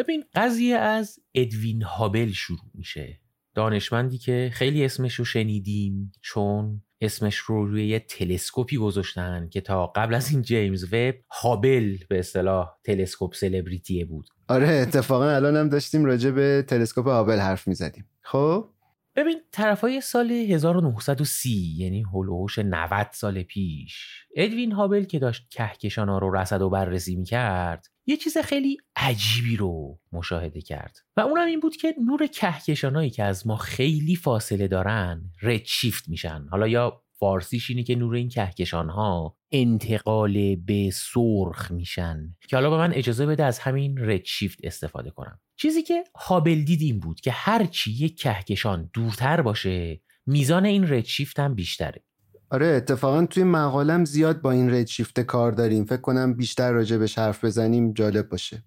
ببین قضیه از ادوین هابل شروع میشه. دانشمندی که خیلی اسمش رو شنیدیم چون اسمش رو روی یه تلسکوپی گذاشتن که تا قبل از این جیمز وب هابل به اصطلاح تلسکوپ سلبریتیه بود. آره اتفاقا الان هم داشتیم راجع به تلسکوپ هابل حرف می‌زدیم. خب؟ ببین طرفای سال 1930 یعنی حول و حوش 90 سال پیش ادوین هابل که داشت کهکشانا رو رصد و بررسی می‌کرد یه چیز خیلی عجیبی رو مشاهده کرد و اونم این بود که نور کهکشانایی که از ما خیلی فاصله دارن رد شیفت میشن. حالا یا فارسیش اینه که نور این کهکشان ها انتقال به سرخ میشن. که حالا به من اجازه بده از همین رد شیفت استفاده کنم. چیزی که هابل دید این بود که هرچی یک کهکشان دورتر باشه میزان این رد شیفت هم بیشتره. آره اتفاقا توی مقالم زیاد با این رد شیفت کار داریم. فکر کنم بیشتر راجع بهش حرف بزنیم جالب باشه.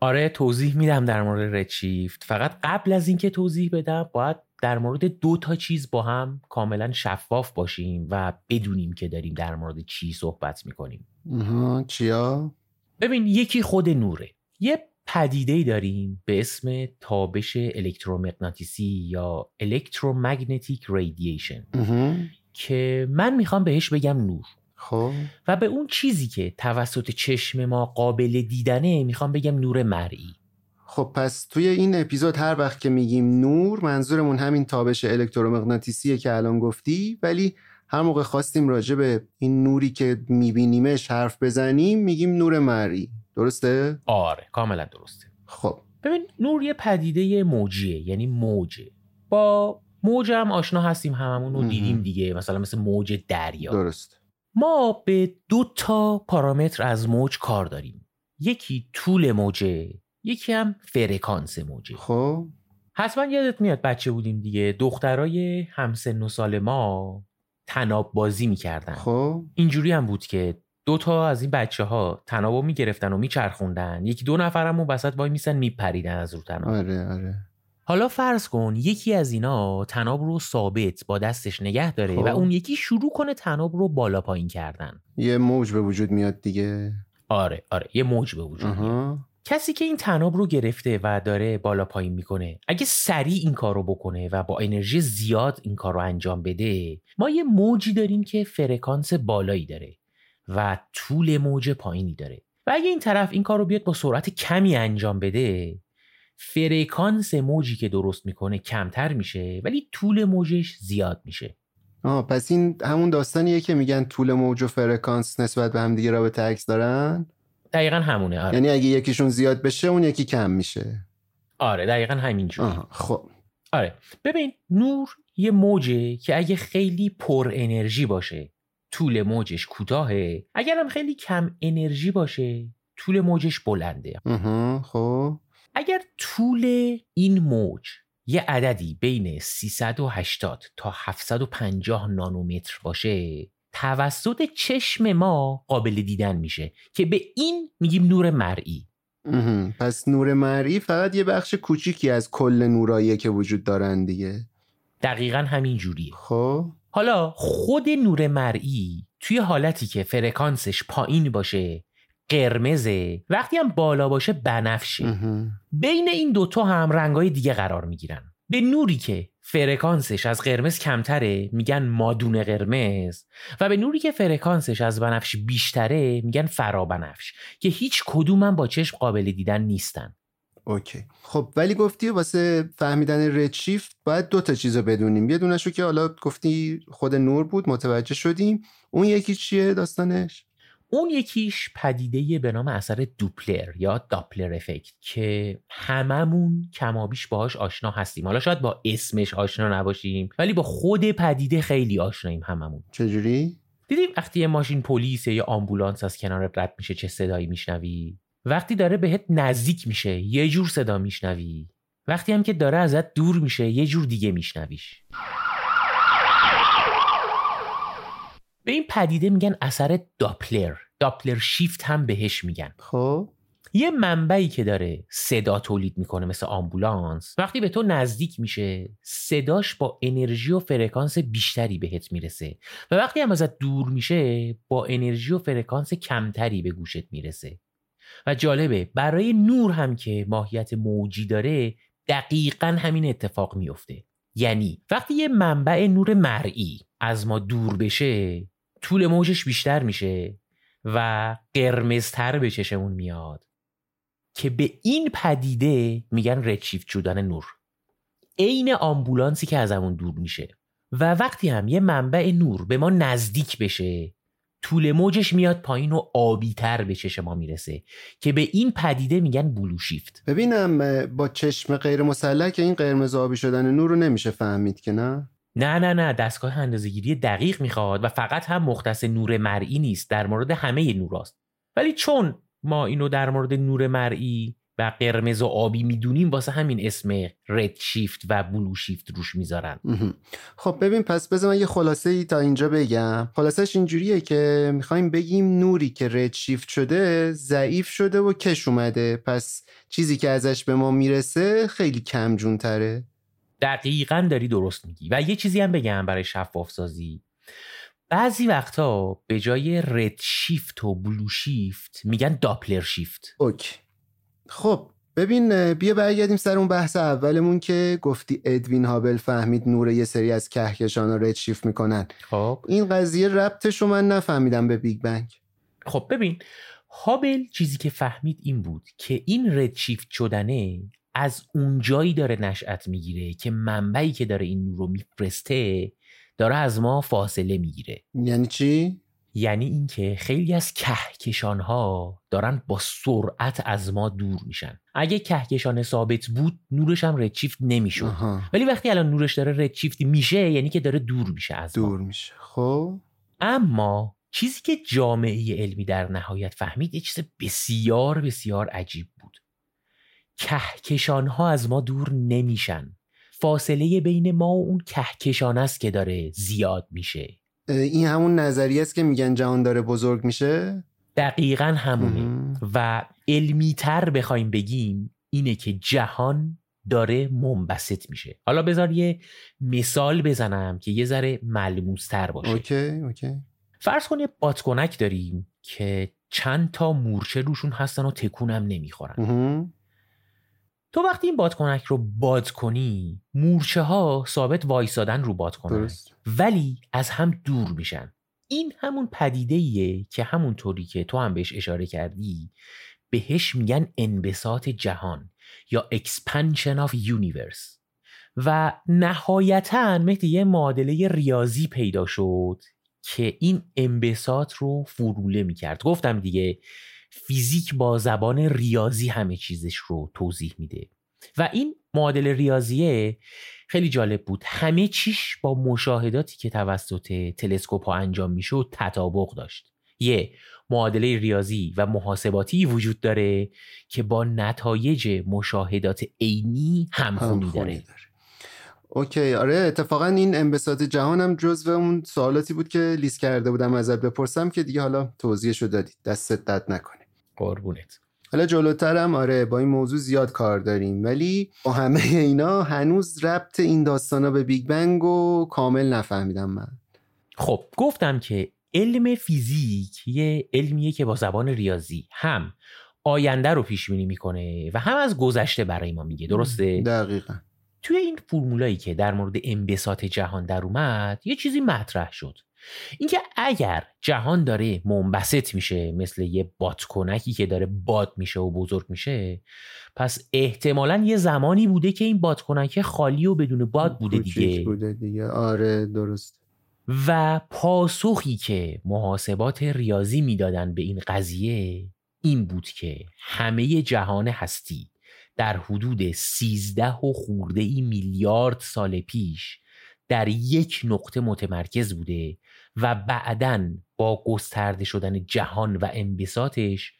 آره توضیح میدم در مورد رد شیفت فقط قبل از اینکه توضیح بدم باید در مورد دو تا چیز با هم کاملا شفاف باشیم و بدونیم که داریم در مورد چی صحبت می‌کنیم. چیا؟ ببین یکی خود نوره. یه پدیده داریم به اسم تابش الکترومغناطیسی یا الکترومگنتیک ریدییشن که من می‌خوام بهش بگم نور. خب. و به اون چیزی که توسط چشم ما قابل دیدنه می‌خوام بگم نور مرئی. خب پس توی این اپیزود هر وقت که میگیم نور منظورمون همین تابش الکترومغناطیسیه که الان گفتی ولی هر موقع خواستیم راجع به این نوری که میبینیمش حرف بزنیم میگیم نور مرئی. درسته؟ آره کاملا درسته. خب. ببین نور یه پدیده موجیه یعنی موجه. با موج هم آشنا هستیم هممون رو دیدیم دیگه مثلا مثل موج دریا. درست. ما به دو تا پارامتر از موج کار داریم. یکی طول موجه یکی هم فرکانس موجه. خب. حتما یادت میاد بچه بودیم دیگه دخترای همسن و سال ما تناب بازی می‌کردن. خب. اینجوری هم بود که دو تا از این بچه ها تنابو می‌گرفتن و میچرخوندن. یکی دو نفرم و وسط وای میسن میپریدن از رو تناب. آره آره. حالا فرض کن یکی از اینا تناب رو ثابت با دستش نگه داره خب. و اون یکی شروع کنه تناب رو بالا پایین کردن. یه موج به وجود میاد دیگه. آره آره یه موج به وجود میاد. کسی که این طناب رو گرفته و داره بالا پایین می‌کنه اگه سریع این کار رو بکنه و با انرژی زیاد این کار رو انجام بده ما یه موجی داریم که فرکانس بالایی داره و طول موج پایینی داره. و اگه این طرف این کار رو بیاد با سرعت کمی انجام بده فرکانس موجی که درست می‌کنه کمتر میشه ولی طول موجش زیاد میشه. آه پس این همون داستانیه که میگن طول موج و فرکانس نسبت به هم دیگه رابطه عکس دارن؟ دقیقا همونه آره. یعنی اگه یکیشون زیاد بشه اون یکی کم میشه. آره دقیقا همینجوری. خب. آره. ببین نور یه موجه که اگه خیلی پر انرژی باشه طول موجش کوتاهه. اگرم خیلی کم انرژی باشه طول موجش بلنده. خب. اگر طول این موج یه عددی بین 380 تا 750 نانومتر باشه توسط چشم ما قابل دیدن میشه که به این میگیم نور مرئی. پس نور مرئی فقط یه بخش کوچیکی از کل نوراییه که وجود دارن دیگه. دقیقا همین جوریه. خب. حالا خود نور مرئی توی حالتی که فرکانسش پایین باشه قرمزه وقتی هم بالا باشه بنفشه. بین این دوتا هم رنگای دیگه قرار می‌گیرن. به نوری که فرکانسش از قرمز کمتره میگن مادون قرمز. و به نوری که فرکانسش از بنفش بیشتره میگن فرابنفش. که هیچ کدوم هم با چشم قابل دیدن نیستن. okay. خب ولی گفتی واسه فهمیدن redshift باید دو تا چیز رو بدونیم. یه دونشو که حالا گفتی خود نور بود متوجه شدیم. اون یکی چیه داستانش؟ اون یکیش پدیده به نام اثر دوپلر یا Doppler effect که هممون کمابیش باهاش آشنا هستیم. حالا شاید با اسمش آشنا نباشیم ولی با خود پدیده خیلی آشناییم هممون. چجوری؟ دیدیم وقتی یه ماشین پلیس یا آمبولانس از کنار رد میشه چه صدایی میشنوی؟ وقتی داره بهت نزدیک میشه یه جور صدا میشنوی؟ وقتی هم که داره ازت دور میشه یه جور دیگه میشنویش. به این پدیده میگن اثر داپلر. داپلر شیفت هم بهش میگن. خب. یه منبعی که داره صدا تولید می‌کنه مثل آمبولانس وقتی به تو نزدیک میشه صداش با انرژی و فرکانس بیشتری بهت می‌رسه. و وقتی هم ازت دور میشه با انرژی و فرکانس کمتری به گوشت می‌رسه. و جالبه برای نور هم که ماهیت موجی داره دقیقا همین اتفاق میفته یعنی وقتی یه منبع نور مرئی از ما دور بشه طول موجش بیشتر میشه و قرمزتر به چشمون میاد. که به این پدیده میگن ردشیفت شدن نور. عین آمبولانسی که ازمون دور میشه. و وقتی هم یه منبع نور به ما نزدیک بشه طول موجش میاد پایین و آبیتر به چشم ما می‌رسه. که به این پدیده میگن بلو شیفت ببینم با چشم غیر مسلح که این قرمز آبی شدن نور رو نمیشه فهمید که نه؟ نه نه نه دستگاه اندازه‌گیری دقیق می‌خواد و فقط هم مختص نور مرئی نیست در مورد همه نوراست. ولی چون ما اینو در مورد نور مرئی و قرمز و آبی می‌دونیم واسه همین اسم رد شیفت و بلو شیفت روش می‌ذارن. خب ببین پس بذار من یه خلاصه ای تا اینجا بگم. خلاصش اینجوریه که می‌خوایم بگیم نوری که رد شیفت شده ضعیف شده و کش اومده. پس چیزی که ازش به ما می‌رسه خیلی کم جون تره دقیقا داری درست میگی. و یه چیزی هم بگم برای شفاف سازی بعضی وقتا به جای رد شیفت و بلو شیفت میگن داپلر شیفت اوکی. خب ببین بیا برگردیم سر اون بحث اولمون که گفتی ادوین هابل فهمید نور یه سری از کهکشان رو redshift می‌کنن. خب. این قضیه ربطش رو من نفهمیدم به بیگ بنگ خب ببین هابل چیزی که فهمید این بود که این redshift شدنه از اونجایی داره نشأت می‌گیره که منبعی که داره این نور رو میفرسته داره از ما فاصله می‌گیره. یعنی چی؟ یعنی اینکه خیلی از کهکشان ها دارن با سرعت از ما دور میشن. اگه کهکشان ثابت بود نورش هم redshift نمی‌شد. ولی وقتی الان نورش داره ردشیفت میشه یعنی که داره دور میشه از ما. دور میشه. خب. اما چیزی که جامعه علمی در نهایت فهمید یه چیز بسیار بسیار عجیب کهکشان ها از ما دور نمیشن. فاصله بین ما و اون کهکشان است که داره زیاد میشه. این همون نظریه است که میگن جهان داره بزرگ میشه؟ دقیقا همونه. مهم. و علمی تر بخوایم بگیم اینه که جهان داره منبسط میشه. حالا بذار یه مثال بزنم که یه ذره ملموس تر باشه. okay okay. فرض کن یه بادکنک داریم که چند تا مورچه روشون هستن و تکونم نمی‌خورن. تو وقتی این بادکنک رو باد کنی مورچه ها ثابت وایسادن رو بادکنک. درست. ولی از هم دور میشن. این همون پدیده ایه که همونطوری که تو هم بهش اشاره کردی بهش میگن انبساط جهان یا expansion of universe. و نهایتا مهدی یه معادله ریاضی پیدا شد که این انبساط رو فرولة می‌کرد. گفتم دیگه فیزیک با زبان ریاضی همه چیزش رو توضیح میده. و این معادل ریاضیه خیلی جالب بود. همه چیش با مشاهداتی که توسط تلسکوپ ها انجام می‌شد تطابق داشت. یه معادله ریاضی و محاسباتی وجود داره که با نتایج مشاهدات عینی همخونی همخونی داره. داره. okay آره اتفاقا این انبساط جهان هم جزو اون سوالاتی بود که لیست کرده بودم ازت بپرسم که دیگه حالا توضیحشو دادی. دستت درد نکنه. قربونت. حالا جلوتر هم آره با این موضوع زیاد کار داریم. ولی با همه اینا هنوز ربط این داستانا به بیگ بنگ رو کامل نفهمیدم من. خب گفتم که علم فیزیک یه علمیه که با زبان ریاضی هم آینده رو پیش بینی می‌کنه و هم از گذشته برای ما میگه درسته؟ دقیقا. توی این فرمولایی که در مورد انبساط جهان در اومد یه چیزی مطرح شد. اینکه اگر جهان داره منبسط میشه مثل یه بادکنکی که داره باد میشه و بزرگ میشه پس احتمالا یه زمانی بوده که این بادکنک خالی و بدون باد بوده دیگه. بوده دیگه. آره درست. و پاسخی که محاسبات ریاضی می‌دادن به این قضیه این بود که همه جهان هستی در حدود 13 و خورده ای میلیارد سال پیش در یک نقطه متمرکز بوده و بعدا با گسترده شدن جهان و انبساطش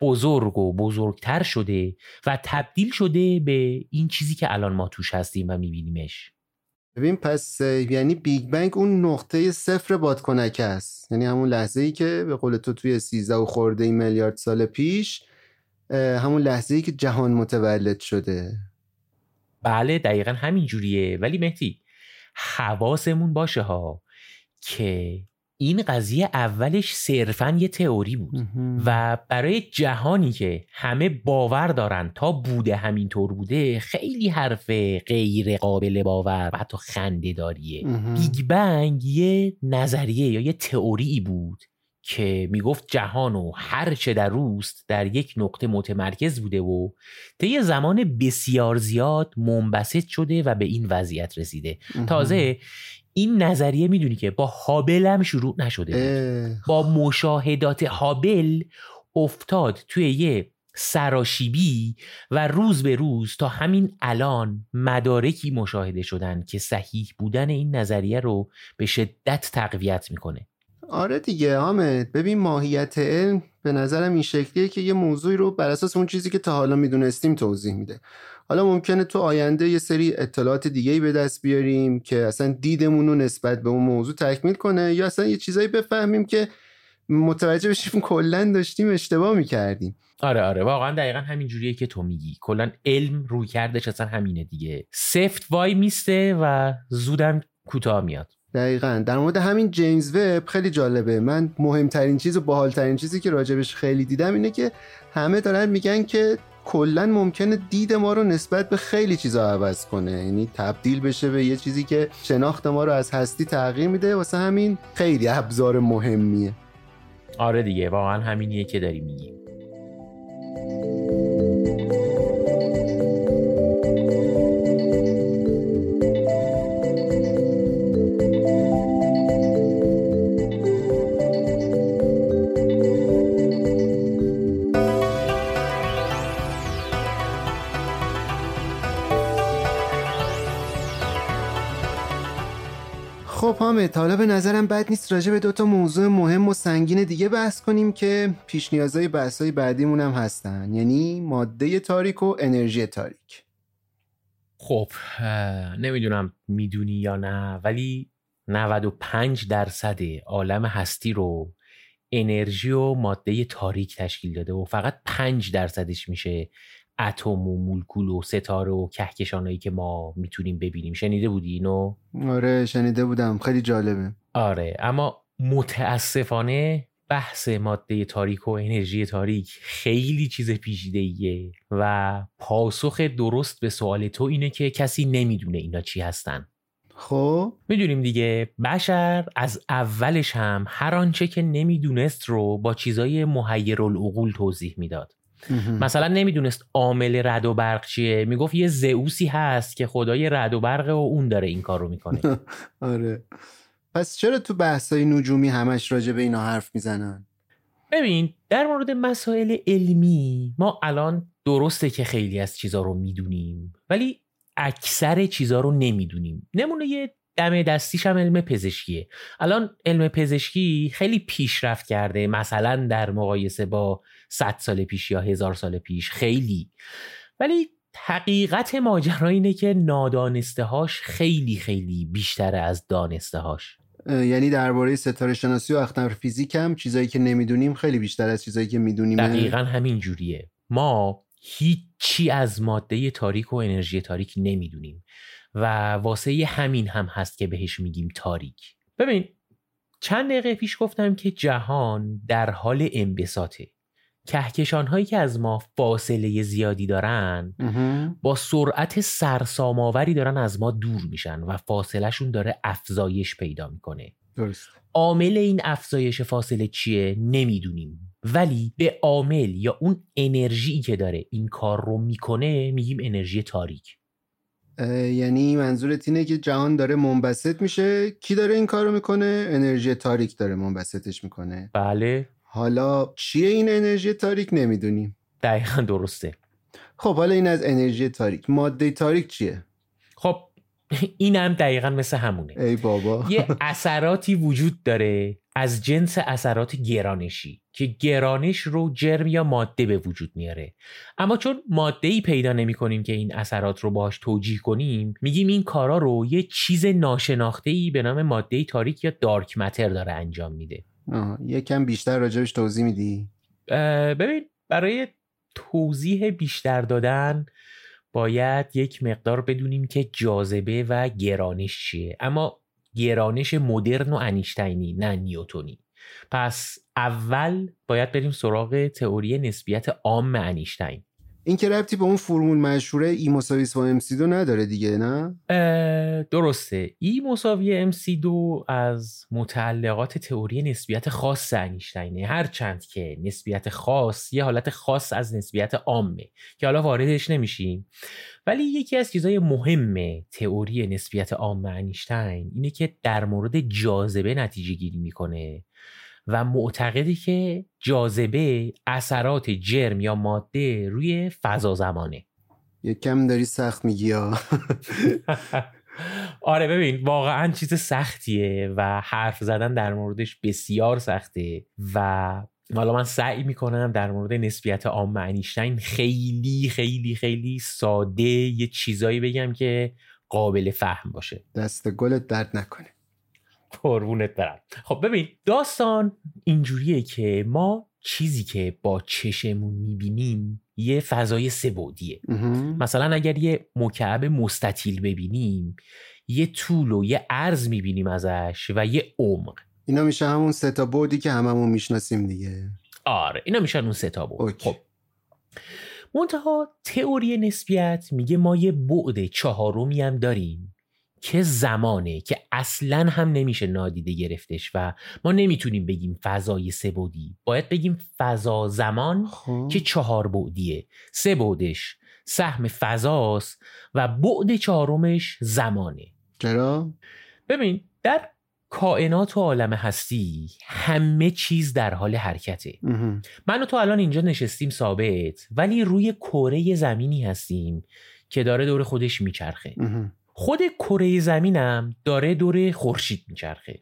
بزرگ و بزرگتر شده و تبدیل شده به این چیزی که الان ما توش هستیم و میبینیمش. ببین پس یعنی بیگ بنگ اون نقطه صفر بادکنک است. یعنی همون لحظه ای که به قول تو توی 13 و خورده میلیارد سال پیش همون لحظه ای که جهان متولد شده. بله دقیقا همین جوریه. ولی مهدی حواسمون باشه ها. که این قضیه اولش صرفا یه تئوری بود و برای جهانی که همه باور دارن تا بوده همینطور بوده خیلی حرف غیر قابل باور و حتی خنده داریه. بیگ بنگ یه نظریه یا یه تئوری بود که می‌گفت جهان و هر چه در روست در یک نقطه متمرکز بوده و طی زمان بسیار زیاد منبسط شده و به این وضعیت رسیده. تازه این نظریه می‌دونی که با هابل هم شروع نشده بود. با مشاهدات هابل افتاد توی یه سراشیبی و روز به روز تا همین الان مدارکی مشاهده شدن که صحیح بودن این نظریه رو به شدت تقویت می‌کنه. آره دیگه حامد. ببین ماهیت علم به نظرم این شکلیه که یه موضوعی رو بر اساس اون چیزی که تا حالا می‌دونستیم توضیح میده. حالا ممکنه تو آینده یه سری اطلاعات دیگه به دست بیاریم که اصلا دیدمون رو نسبت به اون موضوع تکمیل کنه یا اصلا یه چیزایی بفهمیم که متوجه بشیم کلا داشتیم اشتباه می‌کردیم. آره آره. واقعا دقیقا همین جوریه که تو میگی. کلا علم روی کردش اصلا همینه دیگه. سفت وای میسته و زودم کوتاه میاد. دقیقا. در مورد همین جیمز وب خیلی جالبه. من مهمترین چیز و باحالترین چیزی که راجبش خیلی دیدم اینه که همه دارن میگن که کلا ممکنه دید ما رو نسبت به خیلی چیزا عوض کنه. یعنی تبدیل بشه به یه چیزی که شناخت ما رو از هستی تغییر میده. واسه همین خیلی ابزار مهمیه. آره دیگه واقعا همینیه که داری میگی خب حامد حالا به نظرم بد نیست راجع به دوتا موضوع مهم و سنگین دیگه بحث کنیم که پیش نیازهای بحثای بعدیمون هم هستن. یعنی ماده تاریک و انرژی تاریک. خب نمی‌دونم می‌دونی یا نه ولی 95 درصد عالم هستی رو انرژی و ماده تاریک تشکیل داده و فقط 5 درصدش میشه اتم و مولکول و ستاره و کهکشانایی که ما می‌تونیم ببینیم. شنیده بودی اینو؟ آره شنیده بودم. خیلی جالبه. آره اما متاسفانه بحث ماده تاریک و انرژی تاریک خیلی چیز پیچیده ایه و پاسخ درست به سوال تو اینه که کسی نمی‌دونه اینا چی هستن. خب؟ می‌دونیم دیگه. بشر از اولش هم هر آنچه که نمی‌دونست رو با چیزای محیر توضیح می‌داد. مثلا نمی‌دونست عامل رد و برق چیه. می‌گفت یه زئوسی هست که خدای رد و برق و اون داره این کار رو می‌کنه. آره. پس چرا تو بحثای نجومی همش راجع به اینا حرف می‌زنن؟ ببین در مورد مسائل علمی ما الان درسته که خیلی از چیزا رو می‌دونیم ولی اکثر چیزا رو نمی‌دونیم. نمونه یه دم دستیش هم علم پزشکیه. الان علم پزشکی خیلی پیشرفت کرده مثلا در مقایسه با 100 سال پیش یا هزار سال پیش خیلی. ولی حقیقت ماجرا اینه که نادانسته هاش خیلی خیلی بیشتره از دانسته هاش یعنی درباره ستاره شناسی و اختر فیزیک هم چیزایی که نمی‌دونیم خیلی بیشتر از چیزایی که می‌دونیم. دقیقا همین جوریه. ما هیچی از ماده تاریک و انرژی تاریک نمی‌دونیم و واسه همین هم هست که بهش میگیم تاریک. ببین چند دقیقه پیش گفتم که جهان در حال انبساطه. کهکشان هایی که از ما فاصله زیادی دارن با سرعت سرساماوری دارن از ما دور میشن و فاصلهشون داره افزایش پیدا می‌کنه. درست. عامل این افزایش فاصله چیه؟ نمی‌دونیم. ولی به عامل یا اون انرژی که داره این کار رو می‌کنه میگیم انرژی تاریک. یعنی منظورت اینه که جهان داره منبسط میشه؟ کی داره این کارو می‌کنه؟ انرژی تاریک داره منبسطش می‌کنه. بله. حالا چیه این انرژی تاریک نمی‌دونیم دقیقا درسته. خب حالا این از انرژی تاریک. ماده تاریک چیه؟ خب این هم دقیقا مثل همونه. ای بابا. یه اثراتی وجود داره از جنس اثرات گرانشی که گرانش رو جرم یا ماده به وجود میاره. اما چون ماده ای پیدا نمی کنیم که این اثرات رو باش توجیه کنیم میگیم این کارا رو یه چیز ناشناخته ای به نام ماده تاریک یا دارک متر داره انجام میده. یکم بیشتر راجبش توضیح میدی؟ ببین برای توضیح بیشتر دادن باید یک مقدار بدونیم که جاذبه و گرانش چیه. اما گرانش مدرن و انیشتینی نه نیوتونی. پس اول باید بریم سراغ تئوری نسبیت عام انیشتین. این که ربطی به اون فرمول مشهوره ای مساوی با ام دو نداره دیگه نه؟ درسته. ای مساوی ام دو از متعلقات تئوری نسبیت خاص انیشتینه هرچند که نسبیت خاص یه حالت خاص از نسبیت عامه که حالا واردش نمیشیم. ولی یکی از چیزهای مهم تئوری نسبیت عام انیشتین اینه که در مورد جاذبه نتیجه گیری می‌کنه. و معتقده که جاذبه اثرات جرم یا ماده روی فضا زمانه. کم داری سخت میگی آره ببین واقعا چیز سختیه و حرف زدن در موردش بسیار سخته و حالا من سعی می‌کنم در مورد نسبیت عام انیشتین خیلی خیلی خیلی ساده یه چیزایی بگم که قابل فهم باشه. دست گلت درد نکنه. قربونت برم. خب ببین داستان اینجوریه که ما چیزی که با چشمون می‌بینیم یه فضای سبودیه مثلا اگر یه مکعب مستطیل ببینیم یه طول و یه عرض می‌بینیم ازش و یه عمق. اینا میشه همون ستا بودی که هممون می‌شناسیم دیگه. آره اینا میشن اون ستا بود. خب. منتها تئوری نسبیت میگه ما یه بعد چهارمی هم داریم. که زمانه که اصلا هم نمیشه نادیده گرفتش و ما نمی‌تونیم بگیم فضای سه بودی باید بگیم فضا زمان خب. که چهار بعدیه سه بعدش سهم فضاست و بعد چهارمش زمانه چرا؟ ببین در کائنات و عالم هستی همه چیز در حال حرکته مهم. من و تو الان اینجا نشستیم ثابت ولی روی کره زمینی هستیم که داره دور خودش میچرخه مهم. خود کره زمینم داره دور خورشید میچرخه.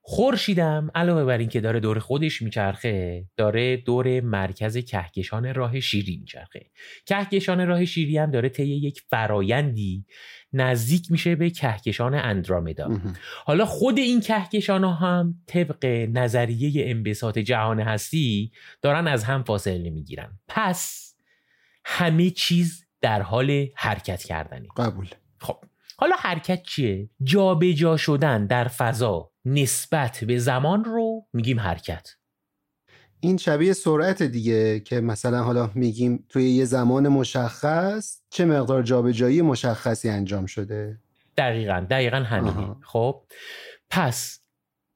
خورشیدم علاوه بر اینکه داره دور خودش میچرخه داره دور مرکز کهکشان راه شیری میچرخه. کهکشان راه شیری هم داره طی یک فرایندی نزدیک میشه به کهکشان اندرومدا مهم. حالا خود این کهکشان ها هم طبق نظریه انبساط جهان هستی دارن از هم فاصله می‌گیرن. پس همه چیز در حال حرکت کردنه. قبول. خب. حالا حرکت چیه؟ جابجا شدن در فضا نسبت به زمان رو میگیم حرکت این شبیه سرعت دیگه که مثلا حالا میگیم توی یه زمان مشخص چه مقدار جابجایی مشخصی انجام شده دقیقا دقیقا همینه آها. خب پس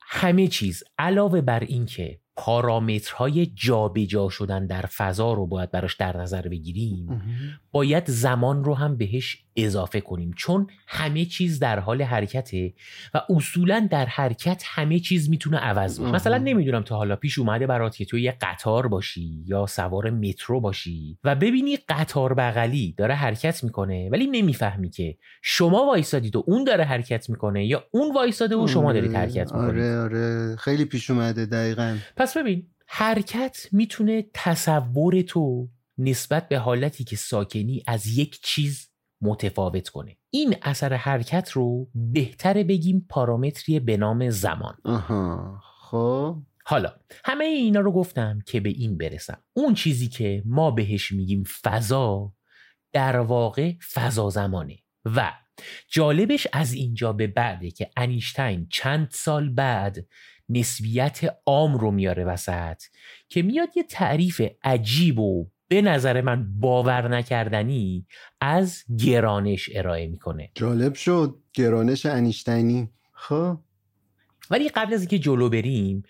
همه چیز علاوه بر اینکه پارامترهای جابجا شدن در فضا رو باید براش در نظر بگیریم باید زمان رو هم بهش اضافه کنیم. چون همه چیز در حال حرکته و اصولا در حرکت همه چیز می‌تونه عوض بشه. مثلا نمی‌دونم تا حالا پیش اومده برات که تو یه قطار باشی یا سوار مترو باشی و ببینی قطار بغلی داره حرکت می‌کنه ولی نمی‌فهمی که شما وایسادید و اون داره حرکت می‌کنه یا اون وایساده و شما دارید حرکت می‌کنید. آره آره. خیلی پیش اومده دقیقا. پس ببین حرکت می‌تونه تصور تو نسبت به حالتی که ساکنی از یک چیز متفاوت کنه. این اثر حرکت رو بهتره بگیم پارامتری به نام زمان. آها خب. حالا همه اینا رو گفتم که به این برسم. اون چیزی که ما بهش میگیم فضا در واقع فضا زمانه. و جالبش از اینجا به بعده که انیشتین چند سال بعد نسبیت عام رو میاره وسط که میاد یه تعریف عجیب و به نظر من باور نکردنی از گرانش ارائه می‌کنه. جالب شد. گرانش انیشتینی. خب. ولی قبل از اینکه جلو بریم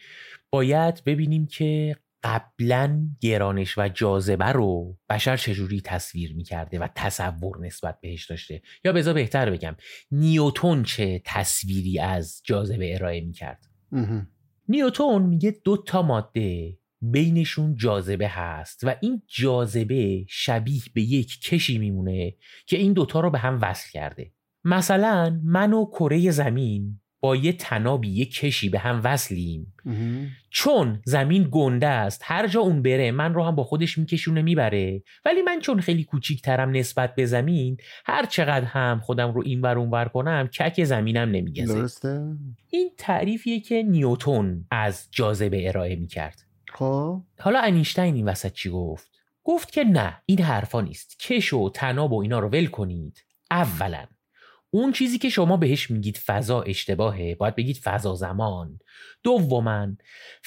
باید ببینیم که قبلا گرانش و جاذبه رو بشر چجوری تصویر می‌کرده و تصور نسبت بهش داشته. یا بذار بهتر بگم نیوتون چه تصویری از جاذبه ارائه می‌کرد. نیوتون میگه دو تا ماده بینشون جاذبه هست و این جاذبه شبیه به یک کشی میمونه که این دوتا رو به هم وصل کرده. مثلا من و کره زمین با یه تنابی یه کشی به هم وصلیم. چون زمین گنده است هر جا اون بره من رو هم با خودش میکشونه می‌بره. ولی من چون خیلی کوچیکترم نسبت به زمین هر چقدر هم خودم رو این ور اون ور کنم کک زمینم نمیگزه. درسته؟ این تعریفیه که نیوتون از جاذبه ارائه می‌کرد. خب؟ حالا انیشتین این وسط چی گفت؟ گفت که نه این حرفا نیست. کش و تناب و اینا رو ول کنید. اولا. اون چیزی که شما بهش میگید فضا اشتباهه. باید بگید فضا زمان. دوما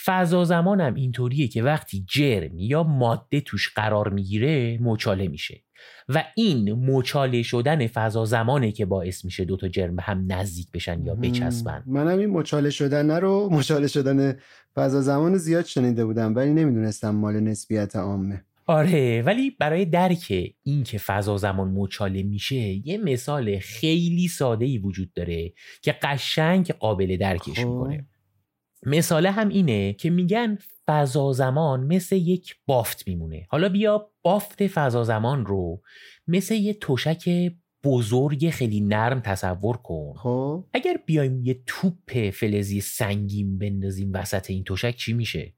فضا زمانم اینطوریه که وقتی جرم یا ماده توش قرار می‌گیره مچاله میشه. و این مچاله شدن فضا زمانه که باعث میشه دوتا جرم به هم نزدیک بشن یا بچسبن. منم این مچاله شدن رو مچاله شدن فضا زمان زیاد شنیده بودم ولی نمی‌دونستم مال نسبیت عامه. آره ولی برای درک این که فضا زمان مچاله میشه یه مثال خیلی ساده ای وجود داره که قشنگ قابل درکش خب. می‌کنه. مثاله هم اینه که میگن فضا زمان مثل یک بافت میمونه. حالا بیا بافت فضا زمان رو مثل یه تشک بزرگ خیلی نرم تصور کن. خب؟ اگر بیایم یه توپ فلزی سنگین بندازیم وسط این تشک چی میشه؟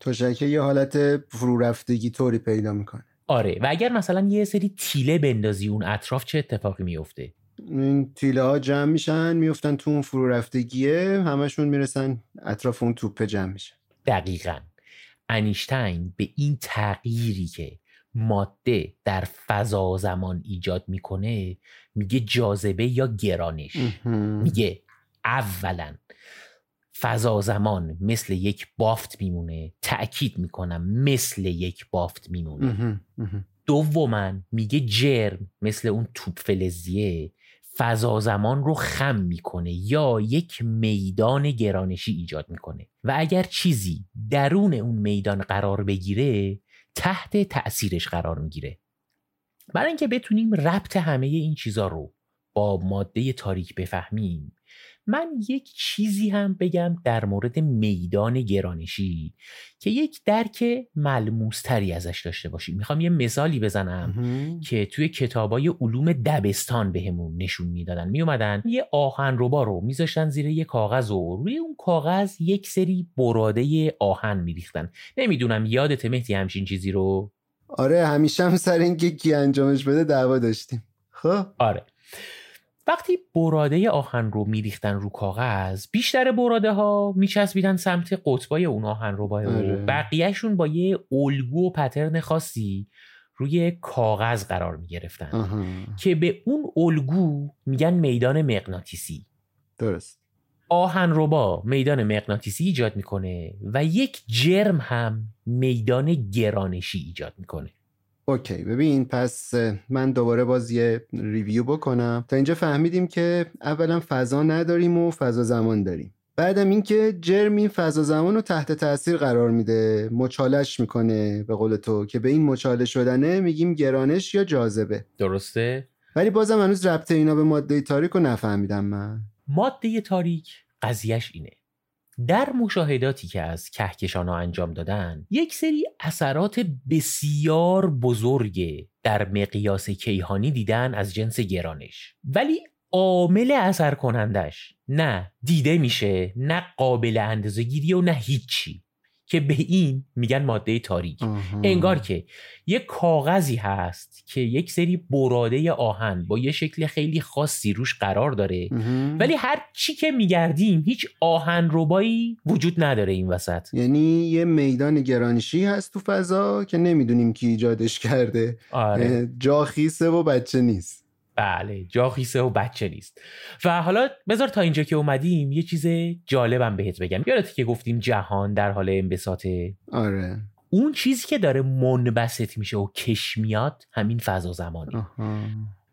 تشکه یه حالت فرو رفتگی طوری پیدا می‌کنه. آره. و اگر مثلا یه سری تیله بندازی اون اطراف چه اتفاقی میفته این تیله ها جمع میشن میفتن تو اون فرو رفتگیه همشون می‌رسن اطراف اون توپه جمع میشن. دقیقا. انیشتین به این تغییری که ماده در فضا زمان ایجاد می‌کنه میگه جاذبه یا گرانش. میگه اولا فضا زمان مثل یک بافت میمونه تأکید می‌کنم مثل یک بافت میمونه. دوما میگه جرم مثل اون توپ فلزیه فضا زمان رو خم می‌کنه یا یک میدان گرانشی ایجاد می‌کنه. و اگر چیزی درون اون میدان قرار بگیره تحت تأثیرش قرار می‌گیره. برای اینکه بتونیم ربط همه این چیزا رو با ماده تاریک بفهمیم من یک چیزی هم بگم در مورد میدان گرانشی که یک درک ملموستری ازش داشته باشیم. می‌خوام یه مثالی بزنم که توی کتابای علوم دبستان بهمون نشون می‌دادن. میومدن یه آهن روبا رو میذاشتن زیر یه کاغذ و روی اون کاغذ یک سری براده آهن میریختن. نمی‌دونم یادت مهدی همچین چیزی رو؟ آره همیشه هم سر اینکه کی انجامش بده دعوا داشتیم. خب؟ آره. وقتی براده آهن رو میریختن رو کاغذ بیشتر براده ها میچسبیدن سمت قطبای اون آهن رو با آره. بقیهشون با یه الگو و پترن خاصی روی کاغذ قرار می‌گرفتن. که به اون الگو میگن میدان مغناطیسی. درست. آهن ربا میدان مغناطیسی ایجاد می‌کنه و یک جرم هم میدان گرانشی ایجاد می‌کنه. اوکی ببین پس من دوباره باز یه ریویو بکنم. تا اینجا فهمیدیم که اولا فضا نداریم و فضا زمان داریم. بعدم اینکه جرم این فضا زمان رو تحت تاثیر قرار میده مچالش می‌کنه به قول تو که به این مچاله شدنه میگیم گرانش یا جاذبه. درسته؟ ولی بازم هنوز ربط اینا به ماده تاریک رو نفهمیدم من. ماده تاریک قضیهش اینه. در مشاهداتی که از کهکشان ها انجام دادن یک سری اثرات بسیار بزرگ در مقیاس کیهانی دیدن از جنس گرانش. ولی عامل اثر کنندش نه دیده میشه نه قابل اندازه گیری و نه هیچی. که به این میگن ماده تاریک. انگار که یک کاغذی هست که یک سری براده آهن با یه شکل خیلی خاصی روش قرار داره. مهم. ولی هر چی که میگردیم هیچ آهن ربایی وجود نداره این وسط. یعنی یه میدان گرانشی هست تو فضا که نمی‌دونیم کی ایجادش کرده. آره. جا خیسه و بچه نیست. بله جا خیسه و بچه نیست. و حالا بذار تا اینجا که اومدیم یه چیز جالبم بهت بگم. یادتی که گفتیم جهان در حال انبساطه آره. اون چیزی که داره منبسط میشه و کش میاد همین فضا زمانی. آها.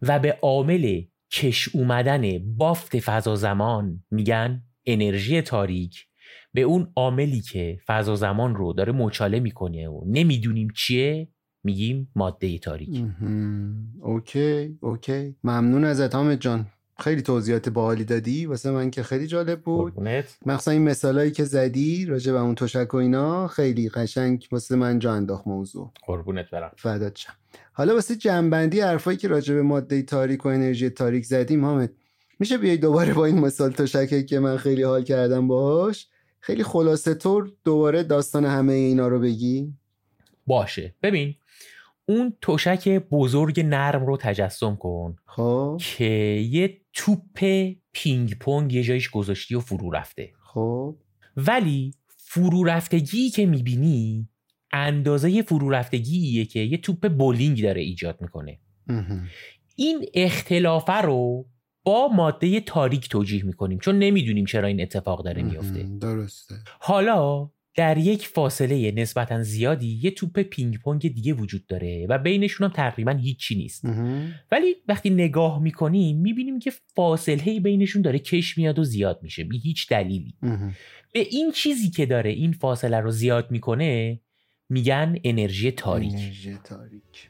و به عامل کش اومدن بافت فضا زمان میگن انرژی تاریک. به اون عاملی که فضا زمان رو داره مچاله می‌کنه و نمی‌دونیم چیه میگیم ماده تاریک. okay okay. ممنون ازت حامد جان. خیلی توضیحات باحالی دادی. واسه من که خیلی جالب بود. مخصوصا این مثالایی که زدی راجع به اون تشک و اینا خیلی قشنگ واسه من جا انداخت موضوع. قربونت برم. فدات شم. حالا واسه جنبندی حرفایی که راجع به ماده تاریک و انرژی تاریک زدیم حامد میشه بیای دوباره با این مثال تشکه که من خیلی حال کردم باهاش؟ خیلی خلاصه طور دوباره داستان همه اینا رو بگی. باشه. ببین اون تشک بزرگ نرم رو تجسم کن خب. که یه توپ پینگ پونگ یه جایش گذاشتی و فرو رفته. خب. ولی فرو رفتگی که می‌بینی اندازه فرو رفتگیه که یه توپ بولینگ داره ایجاد می‌کنه. این اختلافه رو با ماده تاریک توجیه می‌کنیم چون نمی‌دونیم چرا این اتفاق داره میفته. درسته. حالا در یک فاصله نسبتا زیادی یه توپ پینگ پونگ دیگه وجود داره و بینشون هم تقریبا هیچی نیست. ولی وقتی نگاه می‌کنیم می‌بینیم که فاصله بینشون داره کش میاد و زیاد میشه بی هیچ دلیلی. به این چیزی که داره این فاصله رو زیاد می‌کنه میگن انرژی تاریک. انرژی تاریک.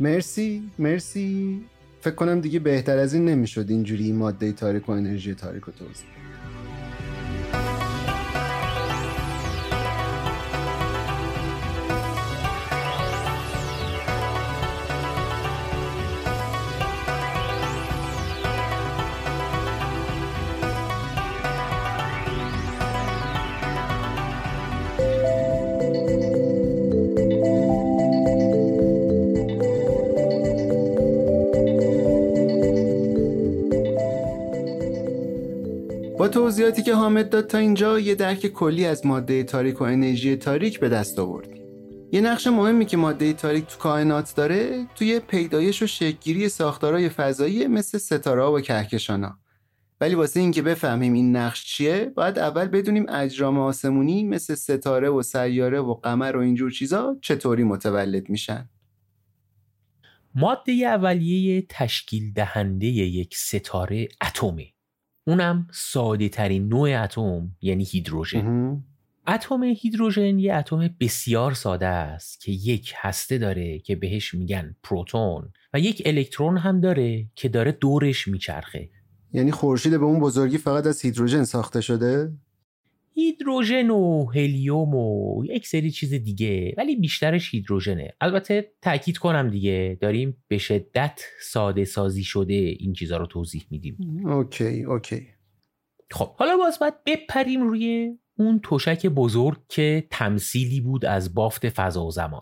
مرسی مرسی. فکر کنم دیگه بهتر از این نمی‌شد اینجوری ماده تاریک و انرژی تاریک رو توضیح توضیحاتی که حامد داد تا اینجا یه درک کلی از ماده تاریک و انرژی تاریک به دست آوردیم یه نقش مهمی که ماده تاریک تو کائنات داره توی پیدایش و شکلگیری ساختارهای فضایی مثل ستاره و کهکشانا ولی واسه اینکه بفهمیم این نقش چیه باید اول بدونیم اجرام آسمونی مثل ستاره و سیاره و قمر و اینجور چیزا چطوری متولد میشن. ماده اولیه تشکیل دهنده یک ستاره اتمه اونم ساده ترین نوع اتم یعنی هیدروژن. اتم هیدروژن یه اتم بسیار ساده است که یک هسته داره که بهش میگن پروتون و یک الکترون هم داره که داره دورش میچرخه. یعنی خورشید به اون بزرگی فقط از هیدروژن ساخته شده؟ هیدروژن و هلیوم و یک سری چیز دیگه. ولی بیشترش هیدروژنه. البته تاکید کنم دیگه. داریم به شدت ساده سازی شده این چیزها رو توضیح میدیم. okay okay. خب حالا باز باید بپریم روی اون تشک بزرگ که تمثیلی بود از بافت فضا و زمان.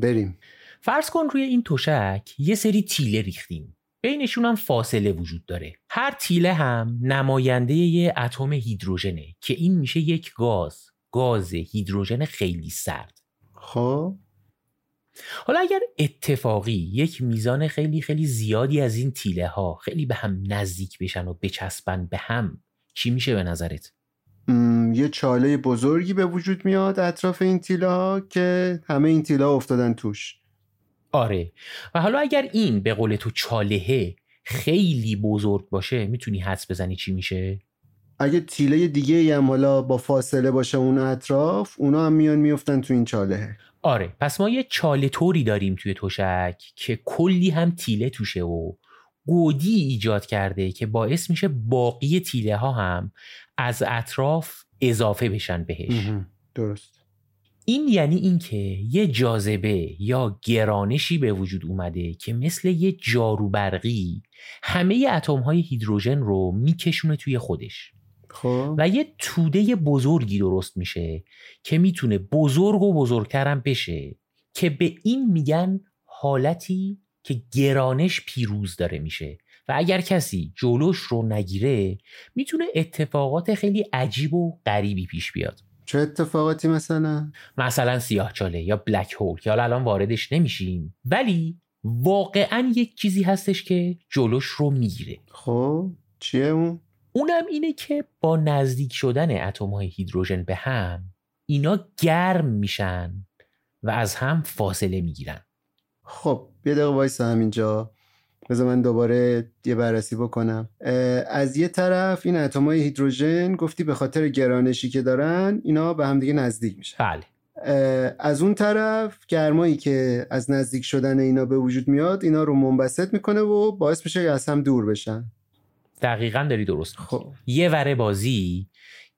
بریم. فرض کن روی این تشک یه سری تیله ریختیم. بینشون هم فاصله وجود داره. هر تیله هم نماینده یه اتم هیدروژنه که این میشه یک گاز. گاز هیدروژن خیلی سرد. خب؟ حالا اگر اتفاقی یک میزان خیلی خیلی زیادی از این تیله ها خیلی به هم نزدیک بشن و بچسبن به هم چی میشه به نظرت؟ یه چاله بزرگی به وجود میاد اطراف این تیله ها که همه این تیله ها افتادن توش. آره. و حالا اگر این به قول تو چالهه خیلی بزرگ باشه می‌تونی حدس بزنی چی میشه؟ اگه تیله دیگه هم حالا با فاصله باشه اون اطراف اونا هم میان میفتن تو این چالهه. آره. پس ما یه چاله طوری داریم توی تشک که کلی هم تیله توشه و گودی ایجاد کرده که باعث میشه باقی تیله ها هم از اطراف اضافه بشن بهش. درست. این یعنی اینکه یه جاذبه یا گرانشی به وجود اومده که مثل یه جارو برقی همه اتم های هیدروژن رو میکشونه توی خودش. خب. و یه توده بزرگی درست میشه که می‌تونه بزرگ و بزرگترم بشه که به این میگن حالتی که گرانش پیروز داره میشه. و اگر کسی جلوش رو نگیره می‌تونه اتفاقات خیلی عجیب و غریبی پیش بیاد. چه اتفاقاتی مثلا؟ مثلا سیاه چاله یا بلک هول که حالا الان واردش نمیشیم ولی واقعا یک چیزی هستش که جلوش رو می‌گیره خب چیه اون؟ اونم اینه که با نزدیک شدن اتم های هیدروژن به هم اینا گرم میشن و از هم فاصله می‌گیرن خب یه دقیقه وایسا همینجا بذار من دوباره یه بررسی بکنم. از یه طرف این اتمای هیدروژن گفتی به خاطر گرانشی که دارن اینا به هم دیگه نزدیک میشن. بله. از اون طرف گرمایی که از نزدیک شدن اینا به وجود میاد اینا رو منبسط می‌کنه و باعث میشه از هم دور بشن. دقیقا داری درست خب. یه وره بازی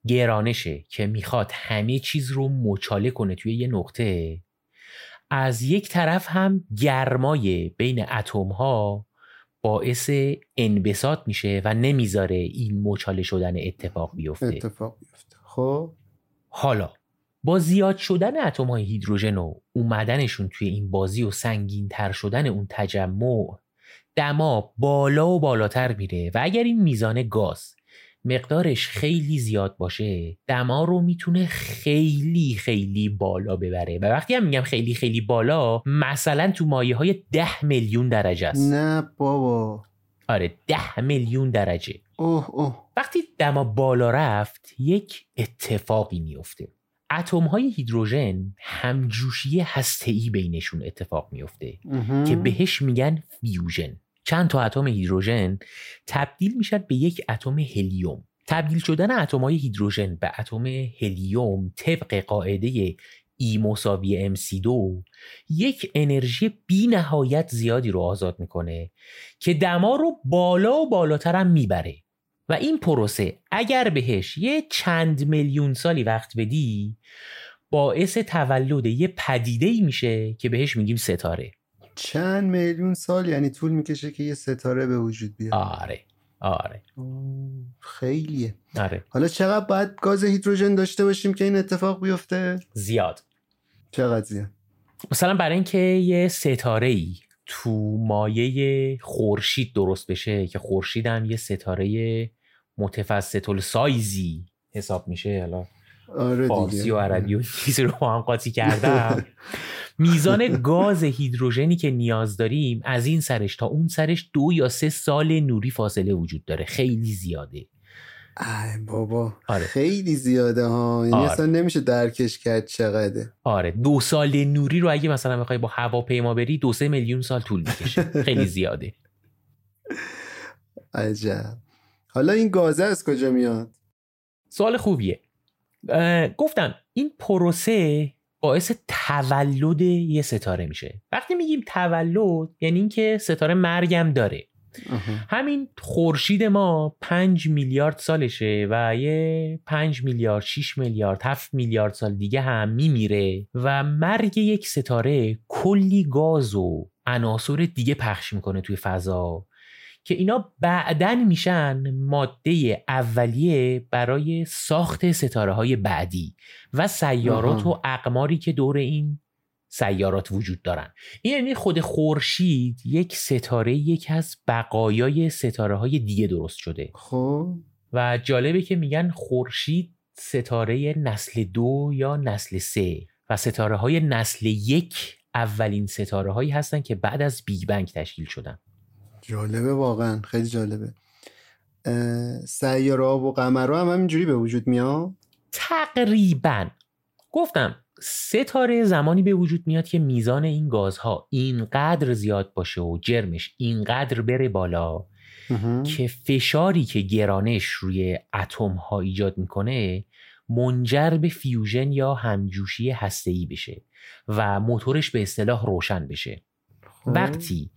گرانشه که می‌خواد همه چیز رو مچاله کنه توی یه نقطه از یک طرف هم گرمای بین اتم ها باعث انبساط میشه و نمی‌ذاره این مچاله شدن اتفاق بیفته. اتفاق بیفته. خب؟ حالا با زیاد شدن اتم های هیدروژن و اومدنشون توی این بازی و سنگین تر شدن اون تجمع دما بالا و بالاتر میره و اگر این میزان گاز مقدارش خیلی زیاد باشه دما رو می‌تونه خیلی خیلی بالا ببره. و وقتی هم میگم خیلی خیلی بالا مثلا تو مایه های ده میلیون درجه است. نه بابا. آره ده میلیون درجه. اوه اوه. وقتی دما بالا رفت یک اتفاقی میفته اتم های هیدروژن همجوشی هسته‌ای بینشون اتفاق میفته که بهش میگن فیوژن. چند تا اتم هیدروژن تبدیل میشن به یک اتم هلیوم. تبدیل شدن اتم های هیدروژن به اتم هلیوم طبق قاعده ای مساوی MC2 یک انرژی بی نهایت زیادی رو آزاد می‌کنه که دما رو بالا و بالاتر هم می‌بره. و این پروسه اگر بهش یه چند میلیون سالی وقت بدی باعث تولد یه پدیده ای میشه که بهش میگیم ستاره. چند میلیون سال یعنی طول می‌کشه که یه ستاره به وجود بیاد. آره آره. خیلیه. آره. حالا چقدر باید گاز هیدروژن داشته باشیم که این اتفاق بیفته؟ زیاد. چقدر زیاد؟ مثلا برای اینکه یه ستاره ای تو مایه خورشید درست بشه که خورشید هم یه ستاره متفسط سایزی حساب میشه حالا آره فارسی و عربی و چیزی رو با هم قاطی کردم. میزان گاز هیدروژنی که نیاز داریم از این سرش تا اون سرش دو یا سه سال نوری فاصله وجود داره. خیلی زیاده. ای بابا. آره. خیلی زیاده ها. یعنی آره. اصلا نمیشه درکش کرد چقدره. آره. دو سال نوری رو اگه مثلا بخوای با هواپیما بری دو سه میلیون سال طول می‌کشه. خیلی زیاده. عجب. حالا این گازه از کجا میاد؟ سوال خوبیه. گفتم این پروسه باعث تولد یه ستاره میشه. وقتی میگیم تولد یعنی اینکه ستاره مرگم داره. همین خورشید ما پنج میلیارد سالشه و یه پنج میلیارد شیش میلیارد هفت میلیارد سال دیگه هم میمیره و مرگ یک ستاره کلی گاز و عناصر دیگه پخش می‌کنه توی فضا. که اینا بعدن میشن ماده اولیه برای ساخت ستاره های بعدی و سیارات. و اقماری که دور این سیارات وجود دارن. این یعنی خود خورشید یک ستاره یکی از بقایای ستاره های دیگه درست شده. خب. و جالبه که میگن خورشید ستاره نسل دو یا نسل سه و ستاره های نسل یک اولین ستاره هایی هستن که بعد از بیگ بنگ تشکیل شدن. جالبه واقعا خیلی جالبه سیاره و قمرها هم همینجوری به وجود میاد تقریبا گفتم ستاره زمانی به وجود میاد که میزان این گازها اینقدر زیاد باشه و جرمش اینقدر بره بالا. که فشاری که گرانش روی اتم ها ایجاد می‌کنه منجر به فیوژن یا همجوشی هسته‌ای بشه و موتورش به اصطلاح روشن بشه خب. وقتی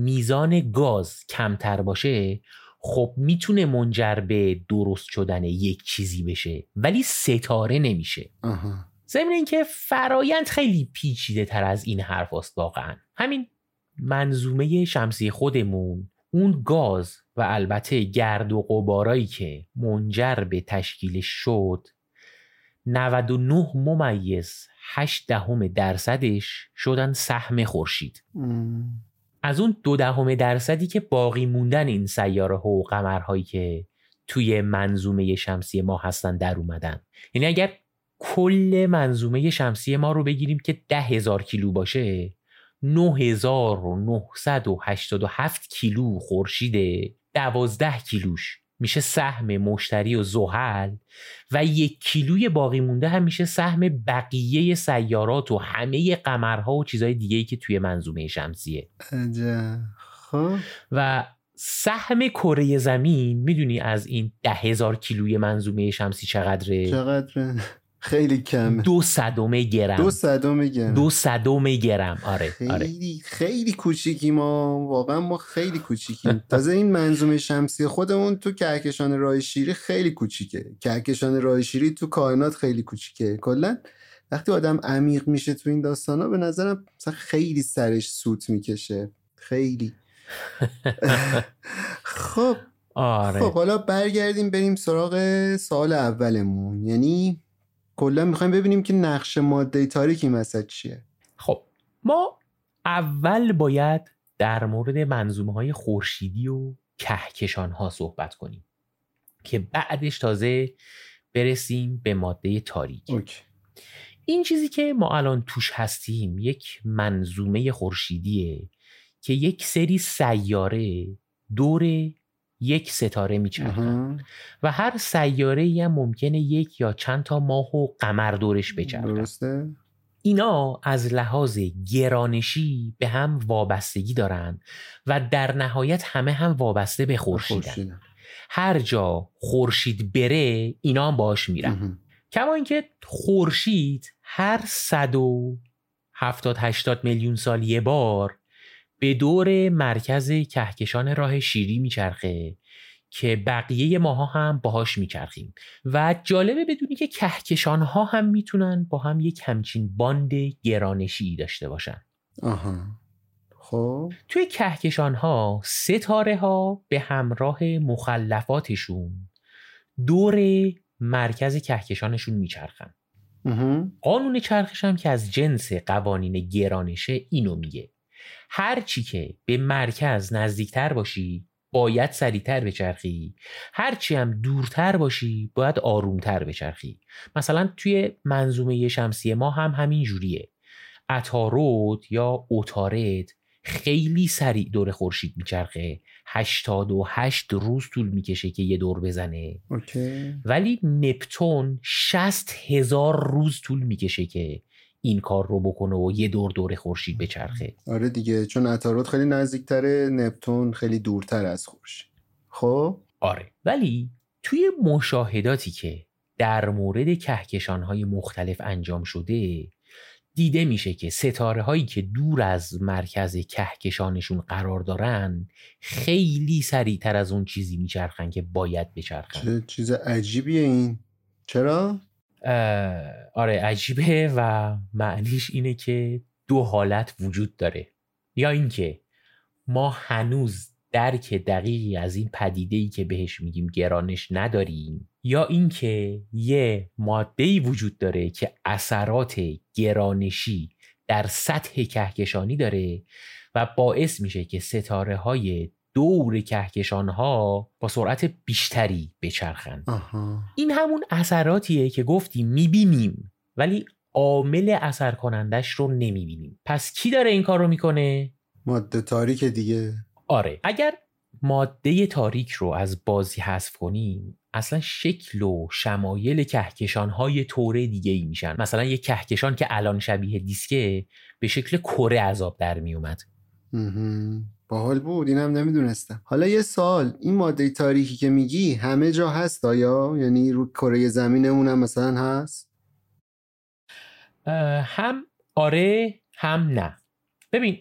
میزان گاز کمتر باشه خب می‌تونه منجر به درست شدن یک چیزی بشه ولی ستاره نمیشه. ضمن اینکه فرایند خیلی پیچیده تر از این حرف است واقعا همین منظومه شمسی خودمون اون گاز و البته گرد و غبارایی که منجر به تشکیلش شد 99 ممیز 8 دهم درصدش شدن سهم خورشید. از اون دو دهم درصدی که باقی موندن این سیاره ها و قمرهایی که توی منظومه شمسی ما هستن در اومدن. یعنی اگر کل منظومه شمسی ما رو بگیریم که ده هزار کیلو باشه 9987 کیلو خورشید دوازده کیلوش. میشه سهم مشتری و زحل و یک کیلوی باقی مونده هم میشه سهم بقیه سیارات و همه قمرها و چیزهای دیگه ای که توی منظومه شمسیه. خب. و سهم کره زمین می‌دونی از این ده هزار کیلوی منظومه شمسی چقدره؟ چقدر خیلی کمه دو صدم گرم. دو صدم گرم. دو صدم گرم. آره آره. خیلی خیلی کوچیکی ما واقعا ما خیلی کوچیکیم. تازه این منظومه شمسی خودمون تو کهکشان راه شیری خیلی کوچیکه. کهکشان راه شیری تو کائنات خیلی کوچیکه. کلا وقتی آدم عمیق میشه تو این داستانا به نظرم مثلا خیلی سرش سوت می‌کشه. خیلی. خب. آره. خب حالا برگردیم بریم سراغ سال اولمون. یعنی کلا می‌خوایم ببینیم که نقش ماده تاریک این وسط چیه. خب ما اول باید در مورد منظومه های خورشیدی و کهکشان ها صحبت کنیم که بعدش تازه برسیم به ماده تاریک. اوکی. این چیزی که ما الان توش هستیم یک منظومه خورشیدیه که یک سری سیاره دور یک ستاره میچرخن. و هر سیاره ای هم ممکنه یک یا چند تا ماه و قمر دورش بچرخن درسته اینا از لحاظ گرانشی به هم وابستگی دارن و در نهایت همه هم وابسته به خورشیدن. هر جا خورشید بره اینا هم باش میرن. کما اینکه خورشید هر 170 80 میلیون سال یه بار به دور مرکز کهکشان راه شیری میچرخه که بقیه ماها هم باهاش میچرخیم و جالبه بدونی که کهکشان ها هم می‌تونن با هم یک همچین باند گرانشی داشته باشن. آها. خب. توی کهکشان ها ستاره ها به همراه مخلفاتشون دور مرکز کهکشانشون میچرخن. قانون چرخش هم که از جنس قوانین گرانشه اینو میگه. هر چی که به مرکز نزدیکتر باشی باید سریعتر بچرخی. هر چی هم دورتر باشی باید آرومتر بچرخی. مثلا توی منظومه شمسی ما هم همین جوریه. عطارد یا اوتارد خیلی سریع دور خورشید میچرخه. 88 روز طول می‌کشه که یه دور بزنه. اوکی. ولی نپتون 60 هزار روز طول می‌کشه که این کار رو بکنه و یه دور دور خورشید بچرخه آره دیگه چون عطارد خیلی نزدیکتره نپتون خیلی دورتر از خورشید. خب؟ آره. ولی توی مشاهداتی که در مورد کهکشان های مختلف انجام شده دیده میشه که ستاره هایی که دور از مرکز کهکشانشون قرار دارن خیلی سریعتر از اون چیزی میچرخن که باید بچرخن. چه چیز عجیبیه این. چرا؟ آره عجیبه و معنیش اینه که دو حالت وجود داره. یا اینکه ما هنوز درک دقیقی از این پدیده ای که بهش میگیم گرانش نداریم. یا اینکه یه ماده ای وجود داره که اثرات گرانشی در سطح کهکشانی داره و باعث میشه که ستاره های دور کهکشان ها با سرعت بیشتری بچرخن آها. این همون اثراتیه که گفتیم می‌بینیم ولی عامل اثر کنندش رو نمی‌بینیم. پس کی داره این کار رو می‌کنه؟ ماده تاریک دیگه. آره. اگر ماده تاریک رو از بازی حذف کنیم اصلا شکل و شمایل کهکشان های طوره دیگه ای میشن. مثلا یه کهکشان که الان شبیه دیسکه به شکل کره عذاب در میومد باحال بود اینم نمی‌دونستم. حالا یه سال این ماده تاریکی که میگی همه جا هست آیا؟ یعنی رو کره زمینمون هم مثلا هست؟ هم آره هم نه. ببین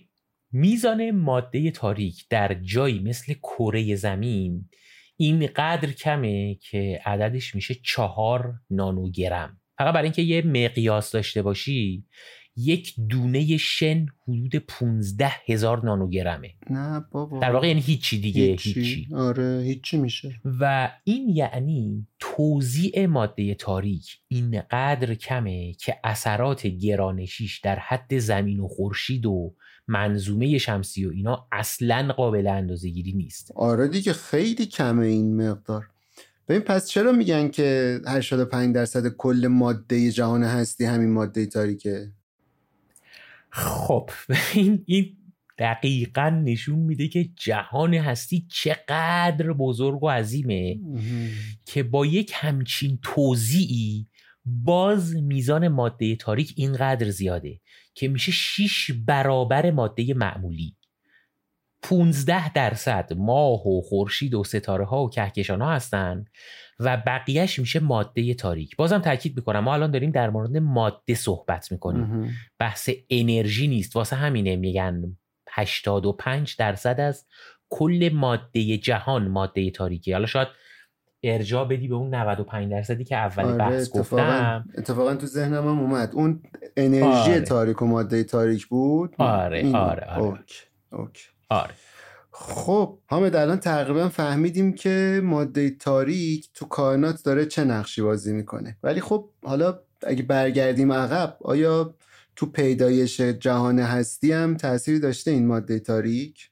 میزان ماده تاریک در جایی مثل کره زمین اینقدر کمه که عددش میشه چهار نانوگرم. فقط برای اینکه یه مقیاس داشته باشی یک دونه شن حدود 15 هزار نانوگرمه. نه بابا. در واقع یعنی هیچی دیگه هیچی, هیچی. آره هیچی میشه. و این یعنی توزیع ماده تاریک اینقدر کمه که اثرات گرانشیش در حد زمین و خورشید و منظومه شمسی و اینا اصلا قابل اندازه گیری نیست. آره دیگه خیلی کمه این مقدار. ببین پس چرا میگن که 85 درصد کل ماده جهان هستی همین ماده تاریکه؟ خب این این دقیقا نشون میده که جهان هستی چقدر بزرگ و عظیمه که با یک همچین توضیعی باز میزان ماده تاریک اینقدر زیاده که میشه 6 برابر ماده معمولی. 15 درصد ماه و خورشید و ستاره ها و کهکشان ها هستن و بقیهش میشه ماده تاریک بازم تاکید می‌کنم ما الان داریم در مورد ماده صحبت می‌کنیم بحث انرژی نیست واسه همینه میگن 85 درصد از کل ماده جهان ماده تاریکی حالا شاید ارجاع بدی به اون 95 درصدی که اول آره بحث اتفاقا گفتم اتفاقا تو ذهنم هم اومد اون انرژی آره. تاریک و ماده تاریک بود آره، این- آره، آره. okay. okay. آره. خب حامد الان تقریبا فهمیدیم که ماده تاریک تو کائنات داره چه نقشی بازی می‌کنه. ولی خب حالا اگه برگردیم عقب آیا تو پیدایش جهان هستی هم تأثیری داشته این ماده تاریک؟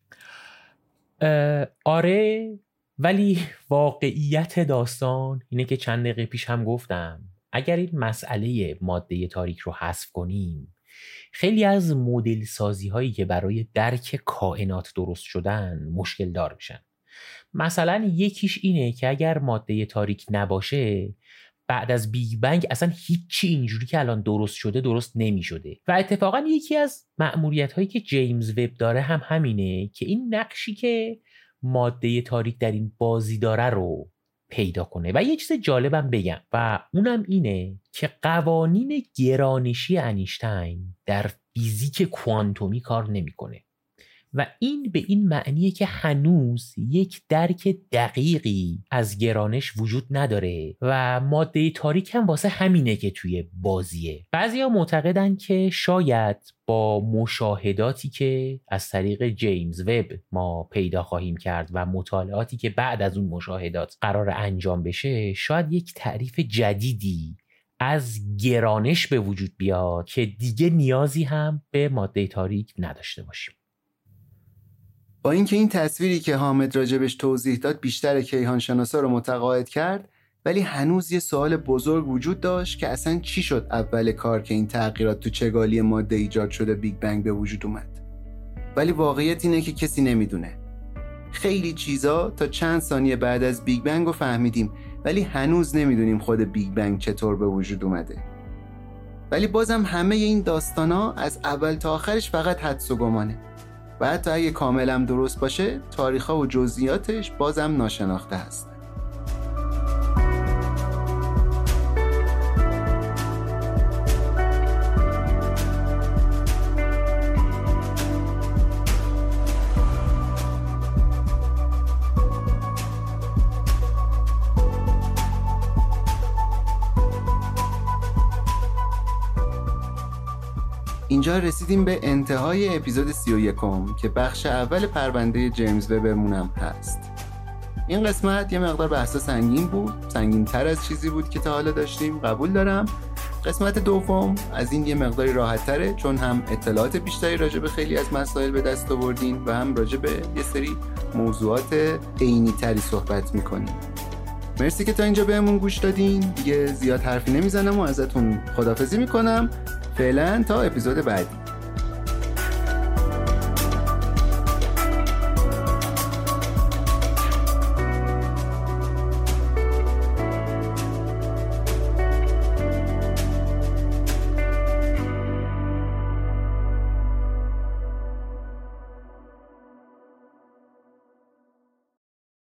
آره ولی واقعیت داستان اینه که چند دقیقه پیش هم گفتم اگر این مسئله ماده تاریک رو حذف کنیم خیلی از مدل سازی هایی که برای درک کائنات درست شدن مشکل دار میشن. مثلا یکیش اینه که اگر ماده تاریک نباشه بعد از بیگ بنگ اصلا هیچی اینجوری که الان درست شده درست نمی شده و اتفاقا یکی از مأموریت هایی که جیمز وب داره هم همینه که این نقشی که ماده تاریک در این بازی داره رو پیدا کنه. و یه چیز جالبم بگم و اونم اینه که قوانین گرانشی انیشتین در فیزیک کوانتومی کار نمی‌کنه. و این به این معنیه که هنوز یک درک دقیقی از گرانش وجود نداره و ماده تاریک هم واسه همینه که توی بازیه. بعضیا معتقدن که شاید با مشاهداتی که از طریق جیمز وب ما پیدا خواهیم کرد و مطالعاتی که بعد از اون مشاهدات قرار انجام بشه شاید یک تعریف جدیدی از گرانش به وجود بیاد که دیگه نیازی هم به ماده تاریک نداشته باشیم. با اینکه این تصویری که حامد راجبش توضیح داد بیشتر کیهان شناسا رو متقاعد کرد ولی هنوز یه سوال بزرگ وجود داشت که اصلا چی شد اول کار که این تغییرات تو چگالی ماده ایجاد شده بیگ بنگ به وجود اومد؟ ولی واقعیت اینه که کسی نمی‌دونه. خیلی چیزا تا چند ثانیه بعد از بیگ بنگ رو فهمیدیم ولی هنوز نمی‌دونیم خود بیگ بنگ چطور به وجود اومده. ولی بازم همه این داستانا از اول تا آخرش فقط حدس و گمانه. و حتی اگه کاملا درست باشه تاریخها و جزئیاتش بازم ناشناخته هست. اینجا رسیدیم به انتهای اپیزود 31 که بخش اول پرونده جیمز وبرمونم هست. این قسمت یه مقدار بحثا سنگین بود. سنگین تر از چیزی بود که تا حالا داشتیم. قبول دارم. قسمت دوم از این یه مقداری راحت تره چون هم اطلاعات بیشتری راجع به خیلی از مسائل به دست آوردین و هم راجع به یه سری موضوعات عینی تری صحبت می‌کنیم. مرسی که تا اینجا بهمون گوش دادین. دیگه زیاد حرفی نمی‌زنم و ازتون خدافزی می‌کنم. فعلا تا اپیزود بعدی.